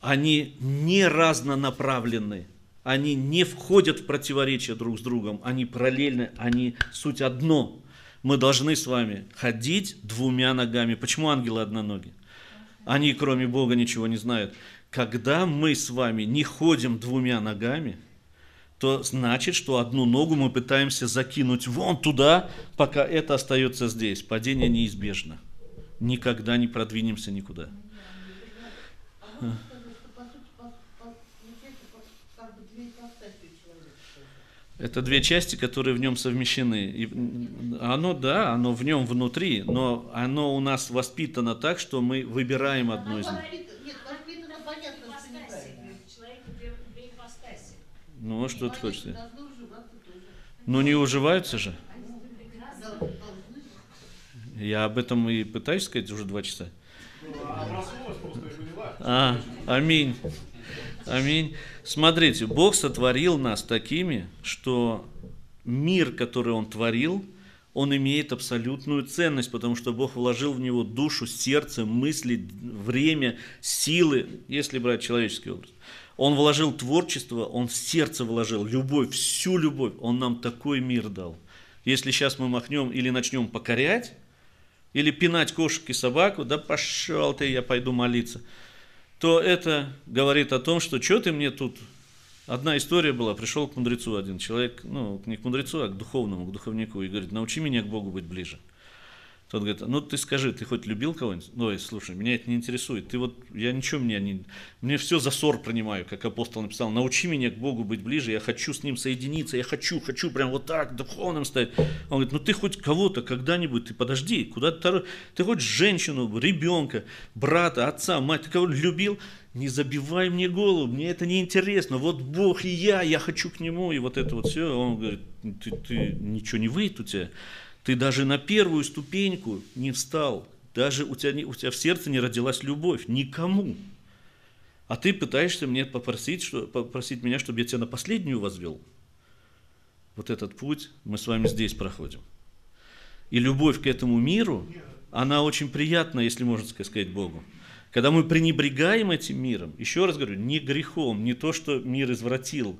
они не разнонаправлены, они не входят в противоречие друг с другом, они параллельны, они суть одно. Мы должны с вами ходить двумя ногами. Почему ангелы одноногие? Они, кроме Бога, ничего не знают. Когда мы с вами не ходим двумя ногами, то значит, что одну ногу мы пытаемся закинуть вон туда, пока это остается здесь. Падение неизбежно. Никогда не продвинемся никуда. Это две части, которые в нем совмещены. И оно, да, оно в нем внутри, но оно у нас воспитано так, что мы выбираем одно из них. Ну, а что ты хочешь сказать? Ну, не уживаются же. Я об этом и пытаюсь сказать уже два часа. А, аминь. Аминь. Смотрите, Бог сотворил нас такими, что мир, который Он творил, он имеет абсолютную ценность, потому что Бог вложил в него душу, сердце, мысли, время, силы, если брать человеческий образ. Он вложил творчество, он в сердце вложил любовь, всю любовь. Он нам такой мир дал. Если сейчас мы махнем или начнем покорять, или пинать кошек и собаку, да пошел ты, я пойду молиться – то это говорит о том, что что ты мне тут... Одна история была, пришел к мудрецу один человек, ну, не к мудрецу, а к духовному, к духовнику, и говорит, научи меня к Богу быть ближе. Тот говорит, ну ты скажи, ты хоть любил кого-нибудь? Ой, слушай, меня это не интересует. Ты вот, я ничего, мне не, мне все за ссор принимаю, как апостол написал. Научи меня к Богу быть ближе, я хочу с Ним соединиться, я хочу, хочу прям вот так духовным стать. Он говорит, ну ты хоть кого-то когда-нибудь, ты подожди, куда ты, ты хоть женщину, ребенка, брата, отца, мать, ты кого любил? Не забивай мне голову, мне это не интересно. Вот Бог и я, я хочу к Нему, и вот это вот все. Он говорит, ты, ты ничего не выйдет у тебя Ты даже на первую ступеньку не встал, даже у тебя, у тебя в сердце не родилась любовь никому. А ты пытаешься мне попросить, что, попросить меня, чтобы я тебя на последнюю возвел. Вот этот путь мы с вами здесь проходим. И любовь к этому миру, она очень приятна, если можно сказать Богу. Когда мы пренебрегаем этим миром, еще раз говорю, не грехом, не то, что мир извратил,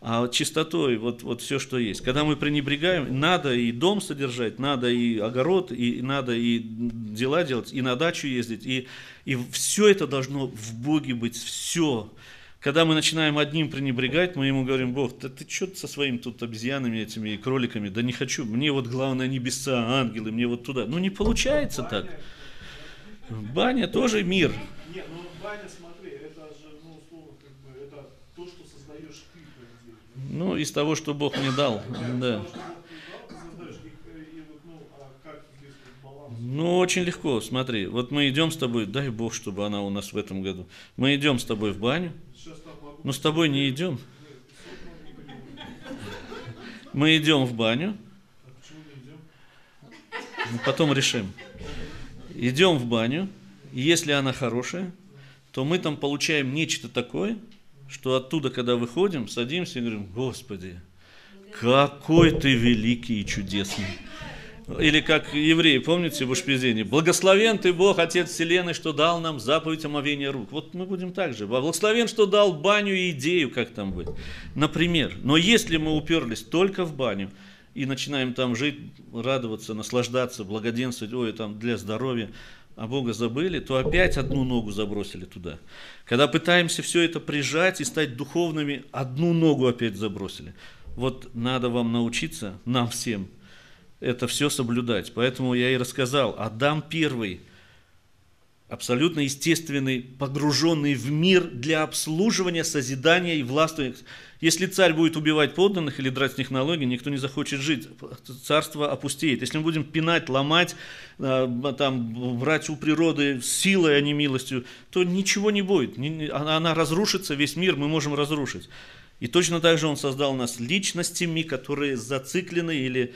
а чистотой, вот, вот все, что есть. Когда мы пренебрегаем, надо и дом содержать, надо и огород, и надо и дела делать, и на дачу ездить, и, и все это должно в Боге быть, все. Когда мы начинаем одним пренебрегать, мы ему говорим, Бог, да ты что со своими тут обезьянами этими и кроликами, да не хочу, мне вот главное небеса, ангелы, мне вот туда. Ну не получается так. Баня тоже мир. Нет, ну баня, смотри, это же, ну, условно, как бы, это то, что создаешь ты, по идее. Ну, из того, что Бог мне дал. Да. Ну, очень легко, смотри. Вот мы идем с тобой, дай Бог, чтобы она у нас в этом году. Мы идем с тобой в баню, но с тобой не идем. Мы идем в баню, ну, потом решим. Идем в баню, и если она хорошая, то мы там получаем нечто такое, что оттуда, когда выходим, садимся и говорим, Господи, какой ты великий и чудесный. Или как евреи, помните в Ушпизине, благословен ты Бог, Отец Вселенной, что дал нам заповедь омовения рук. Вот мы будем так же. Благословен, что дал баню и идею, как там быть. Например. Но если мы уперлись только в баню, и начинаем там жить, радоваться, наслаждаться, благоденствовать, ой, там для здоровья, а Бога забыли, то опять одну ногу забросили туда. Когда пытаемся все это прижать и стать духовными, одну ногу опять забросили. Вот надо вам научиться, нам всем, это все соблюдать. Поэтому я и рассказал, Адам первый, абсолютно естественный, погруженный в мир для обслуживания, созидания и властвования. Если царь будет убивать подданных или драть с них налоги, никто не захочет жить. Царство опустеет. Если мы будем пинать, ломать, э, там, брать у природы силой, а не милостью, то ничего не будет. Она, разрушится, весь мир мы можем разрушить. И точно так же Он создал нас личностями, которые зациклены или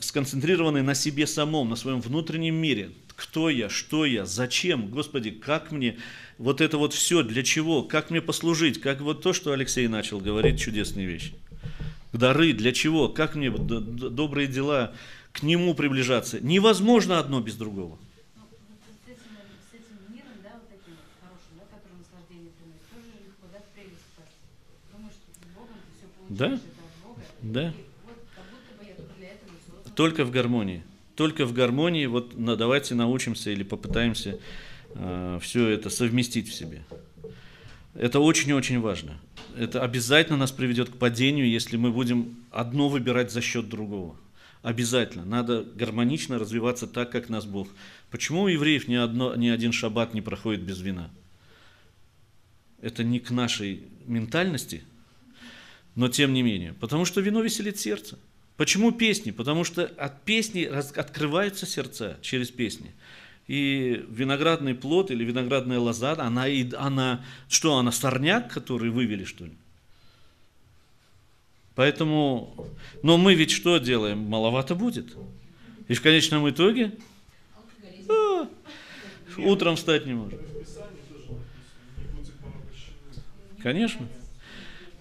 сконцентрированы на себе самом, на своем внутреннем мире. Кто я, что я, зачем, Господи, как мне вот это вот все, для чего, как мне послужить, как вот то, что Алексей начал говорить, чудесные вещи. Дары, для чего, как мне добрые дела, к Нему приближаться. Невозможно одно без другого. Да, да. Только в гармонии. Только в гармонии, вот на- давайте научимся или попытаемся все это совместить в себе. Это очень-очень важно. Это обязательно нас приведет к падению, если мы будем одно выбирать за счет другого. Обязательно. Надо гармонично развиваться так, как нас Бог. Почему у евреев ни, одно, ни один шаббат не проходит без вина? Это не к нашей ментальности, но тем не менее. Потому что вино веселит сердце. Почему песни? Потому что от песни открываются сердца через песни. И виноградный плод или виноградная лоза, она, и- она что, она сорняк, который вывели, что ли? Поэтому, но мы ведь что делаем? Маловато будет. И в конечном итоге а, утром встать не можем. Конечно.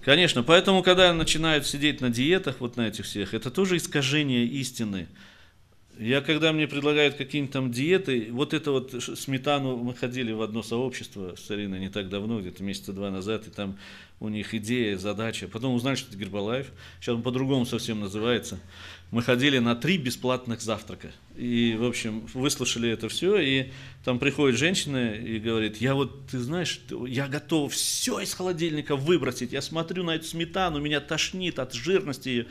Конечно. Поэтому, когда начинают сидеть на диетах, вот на этих всех, это тоже искажение истины. Я, когда мне предлагают какие-нибудь там диеты, вот это вот сметану, мы ходили в одно сообщество с Ариной не так давно, где-то месяца два назад, и там у них идея, задача. Потом узнали, что это Гербалайф. Сейчас он по-другому совсем называется. Мы ходили на три бесплатных завтрака. И, в общем, выслушали это все, и там приходит женщина и говорит, я вот, ты знаешь, я готова все из холодильника выбросить. Я смотрю на эту сметану, меня тошнит от жирности ее.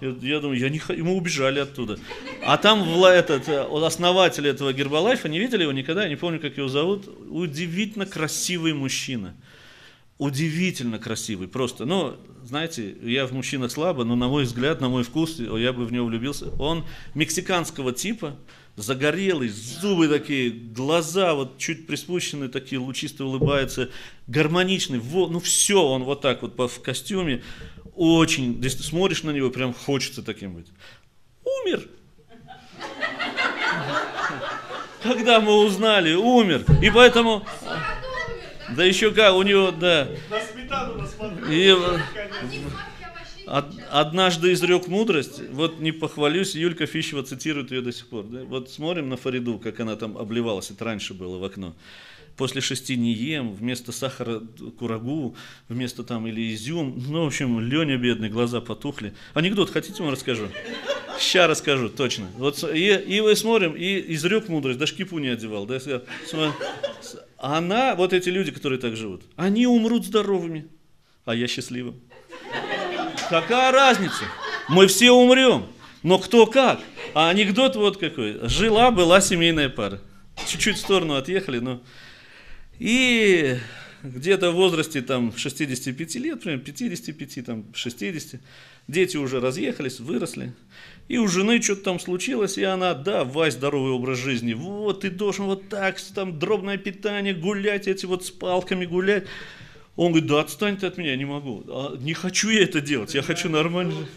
Я, думаю, я не х- мы убежали оттуда. А там этот, э, основатель этого Гербалайфа, не видели его никогда, я не помню, как его зовут, удивительно красивый мужчина. Удивительно красивый, просто. Ну, знаете, я в мужчинах слабо, но на мой взгляд, на мой вкус, я бы в него влюбился. Он мексиканского типа, загорелый, зубы такие, глаза вот чуть приспущенные, такие лучисто улыбается, гармоничный, во- ну все, он вот так вот в костюме, очень, если ты смотришь на него, прям хочется таким быть. Умер. Когда мы узнали, умер. И поэтому, да еще как, у него, да. На сметану насмотрел. И, однажды изрек мудрость, вот не похвалюсь, Юлька Фищева цитирует ее до сих пор. да? Вот смотрим на Фариду, как она там обливалась, это раньше было в окно. После шести не ем, вместо сахара курагу, вместо там или изюм. Ну, в общем, Леня бедный, глаза потухли. Анекдот хотите, вам расскажу? Сейчас расскажу, точно. Вот и, и мы смотрим, и изрек мудрость, даже кипу не одевал. Да, я смотрю, с- она, вот эти люди, которые так живут, они умрут здоровыми, а я счастливым. Какая разница? Мы все умрем. Но кто как? А анекдот вот какой. Жила, была семейная пара. Чуть-чуть в сторону отъехали, но... И где-то в возрасте там 65 лет, примерно 55, там 60, дети уже разъехались, выросли. И у жены что-то там случилось, и она, да, Вась, здоровый образ жизни, вот, ты должен вот так, там, дробное питание, гулять, эти вот с палками гулять. Он говорит, да отстань ты от меня, не могу. «А не хочу я это делать, я хочу нормально. жить».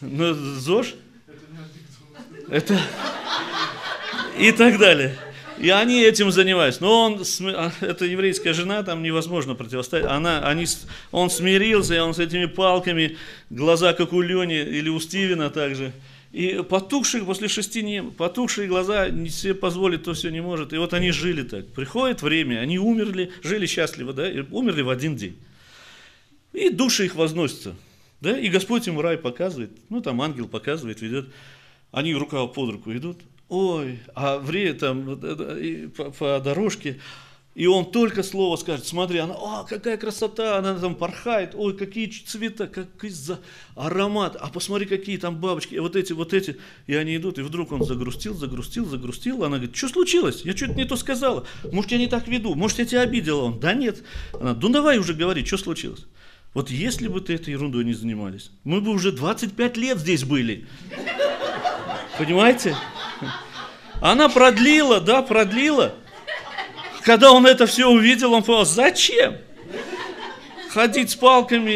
Ну, ЗОЖ? Это... И так далее. И они этим занимаются. Но он, а, это еврейская жена, там невозможно противостоять. Она, они, он смирился, и он с этими палками, глаза как у Лени или у Стивена также. И потухшие после шести не, потухшие глаза не себе позволить, то все не может. И вот они жили так. Приходит время, они умерли, жили счастливо, да, и умерли в один день. И души их возносятся. Да, и Господь им рай показывает, ну там ангел показывает, ведет. Они рука под руку идут. Ой, а время там и по, по дорожке, и он только слово скажет, смотри, она, о, какая красота, она там порхает, ой, какие цвета, какой за аромат, а посмотри, какие там бабочки, вот эти, вот эти, и они идут, и вдруг он загрустил, загрустил, загрустил, она говорит, что случилось, я что-то не то сказала, может, я не так веду, может, я тебя обидела, он, да нет, она, ну давай уже говори, что случилось. Вот если бы ты этой ерундой не занимались, мы бы уже 25 лет здесь были. Понимаете? Она продлила, да, продлила. Когда он это все увидел, он понял, зачем? Ходить с палками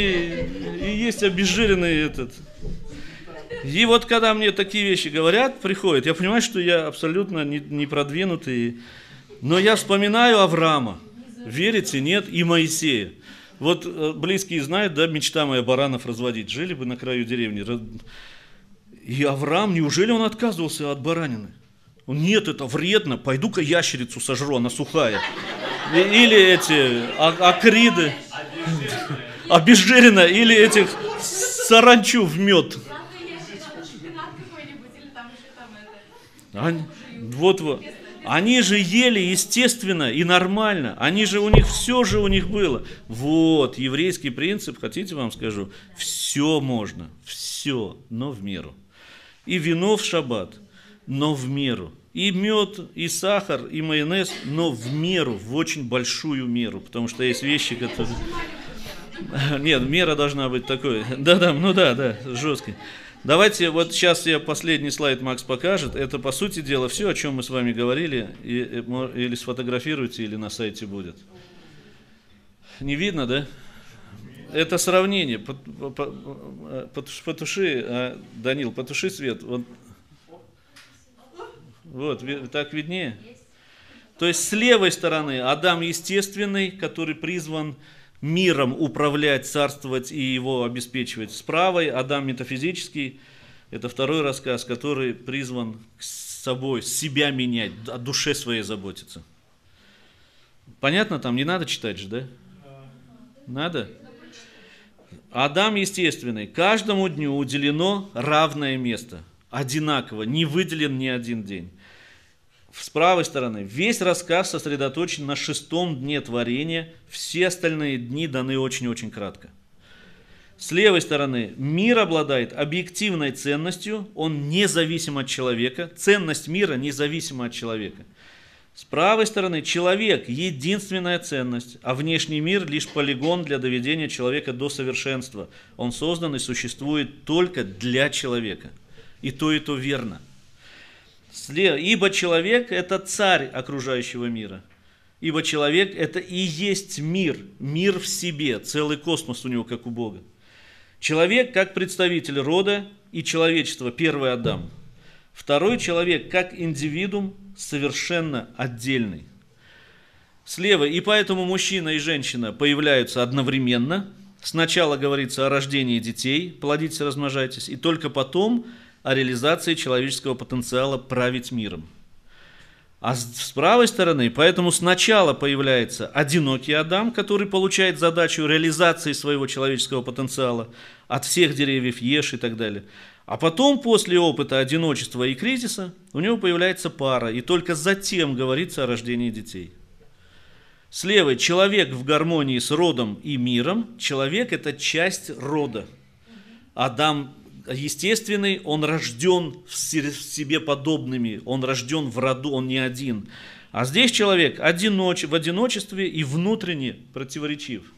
и есть обезжиренный этот. И вот когда мне такие вещи говорят, приходят, я понимаю, что я абсолютно не, не продвинутый. Но я вспоминаю Авраама. Верите, нет? И Моисея. Вот э, близкие знают, да, мечта моя баранов разводить. Жили бы на краю деревни. И Авраам, неужели он отказывался от баранины? Нет, это вредно, пойду-ка ящерицу сожру, она сухая. Или эти а- акриды, обезжиренно, или этих саранчу в мед. Они, вот, вот. Они же ели естественно и нормально. Они же у них все же у них было. Вот еврейский принцип, хотите вам скажу, все можно, все, но в меру. И вино в шаббат, но в меру. И мед, и сахар, и майонез, но в меру, в очень большую меру, потому что есть вещи, которые... Нет, мера должна быть такой. Да-да, ну да, да, жесткой. Давайте, вот сейчас я последний слайд Макс покажет. Это, по сути дела, все, о чем мы с вами говорили. И, мо- или сфотографируйте, или на сайте будет. Не видно, да? Это сравнение. Пот- по- по- потуш- Потуши, а, Данил, потуши свет. Вот, вот так виднее. То есть с левой стороны Адам естественный, который призван миром управлять, царствовать и его обеспечивать. С правой Адам метафизический, это второй рассказ, который призван с собой, себя менять, о душе своей заботиться. Понятно там? Не надо читать же, да? Надо? Адам естественный. Каждому дню уделено равное место. Одинаково. Не выделен ни один день. С правой стороны, весь рассказ сосредоточен на шестом дне творения, все остальные дни даны очень-очень кратко. С левой стороны, мир обладает объективной ценностью, он независим от человека, ценность мира независима от человека. С правой стороны, человек – единственная ценность, а внешний мир – лишь полигон для доведения человека до совершенства. Он создан и существует только для человека. И то, и то верно. Ибо человек – это царь окружающего мира. Ибо человек – это и есть мир, мир в себе, целый космос у него, как у Бога. Человек как представитель рода и человечества, первый Адам. Второй человек как индивидуум совершенно отдельный. Слева, и поэтому мужчина и женщина появляются одновременно. Сначала говорится о рождении детей, плодитесь, размножайтесь, и только потом о реализации человеческого потенциала править миром. А с правой стороны, поэтому сначала появляется одинокий Адам, который получает задачу реализации своего человеческого потенциала, от всех деревьев ешь и так далее. А потом, после опыта одиночества и кризиса, у него появляется пара, и только затем говорится о рождении детей. Слева человек в гармонии с родом и миром. Человек – это часть рода. Адам естественный, он рожден в себе подобными, он рожден в роду, он не один. А здесь человек одиноч, в одиночестве и внутренне противоречив.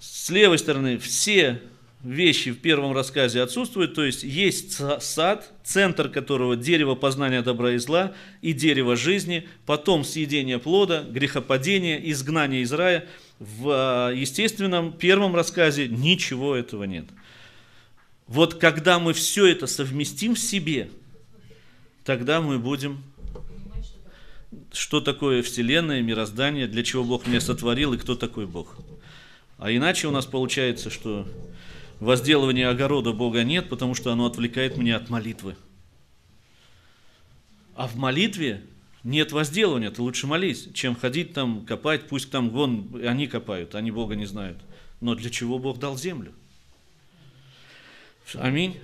С левой стороны все вещи в первом рассказе отсутствуют, то есть есть сад, центр которого дерево познания добра и зла и дерево жизни, потом съедение плода, грехопадение, изгнание из рая. В а, естественном первом рассказе ничего этого нет. Вот когда мы все это совместим в себе, тогда мы будем что такое Вселенная, мироздание, для чего Бог меня сотворил и кто такой Бог. А иначе у нас получается, что возделывания огорода Бога нет, потому что оно отвлекает меня от молитвы. А в молитве нет возделывания, ты лучше молись, чем ходить там, копать, пусть там вон, они копают, они Бога не знают. Но для чего Бог дал землю? Аминь.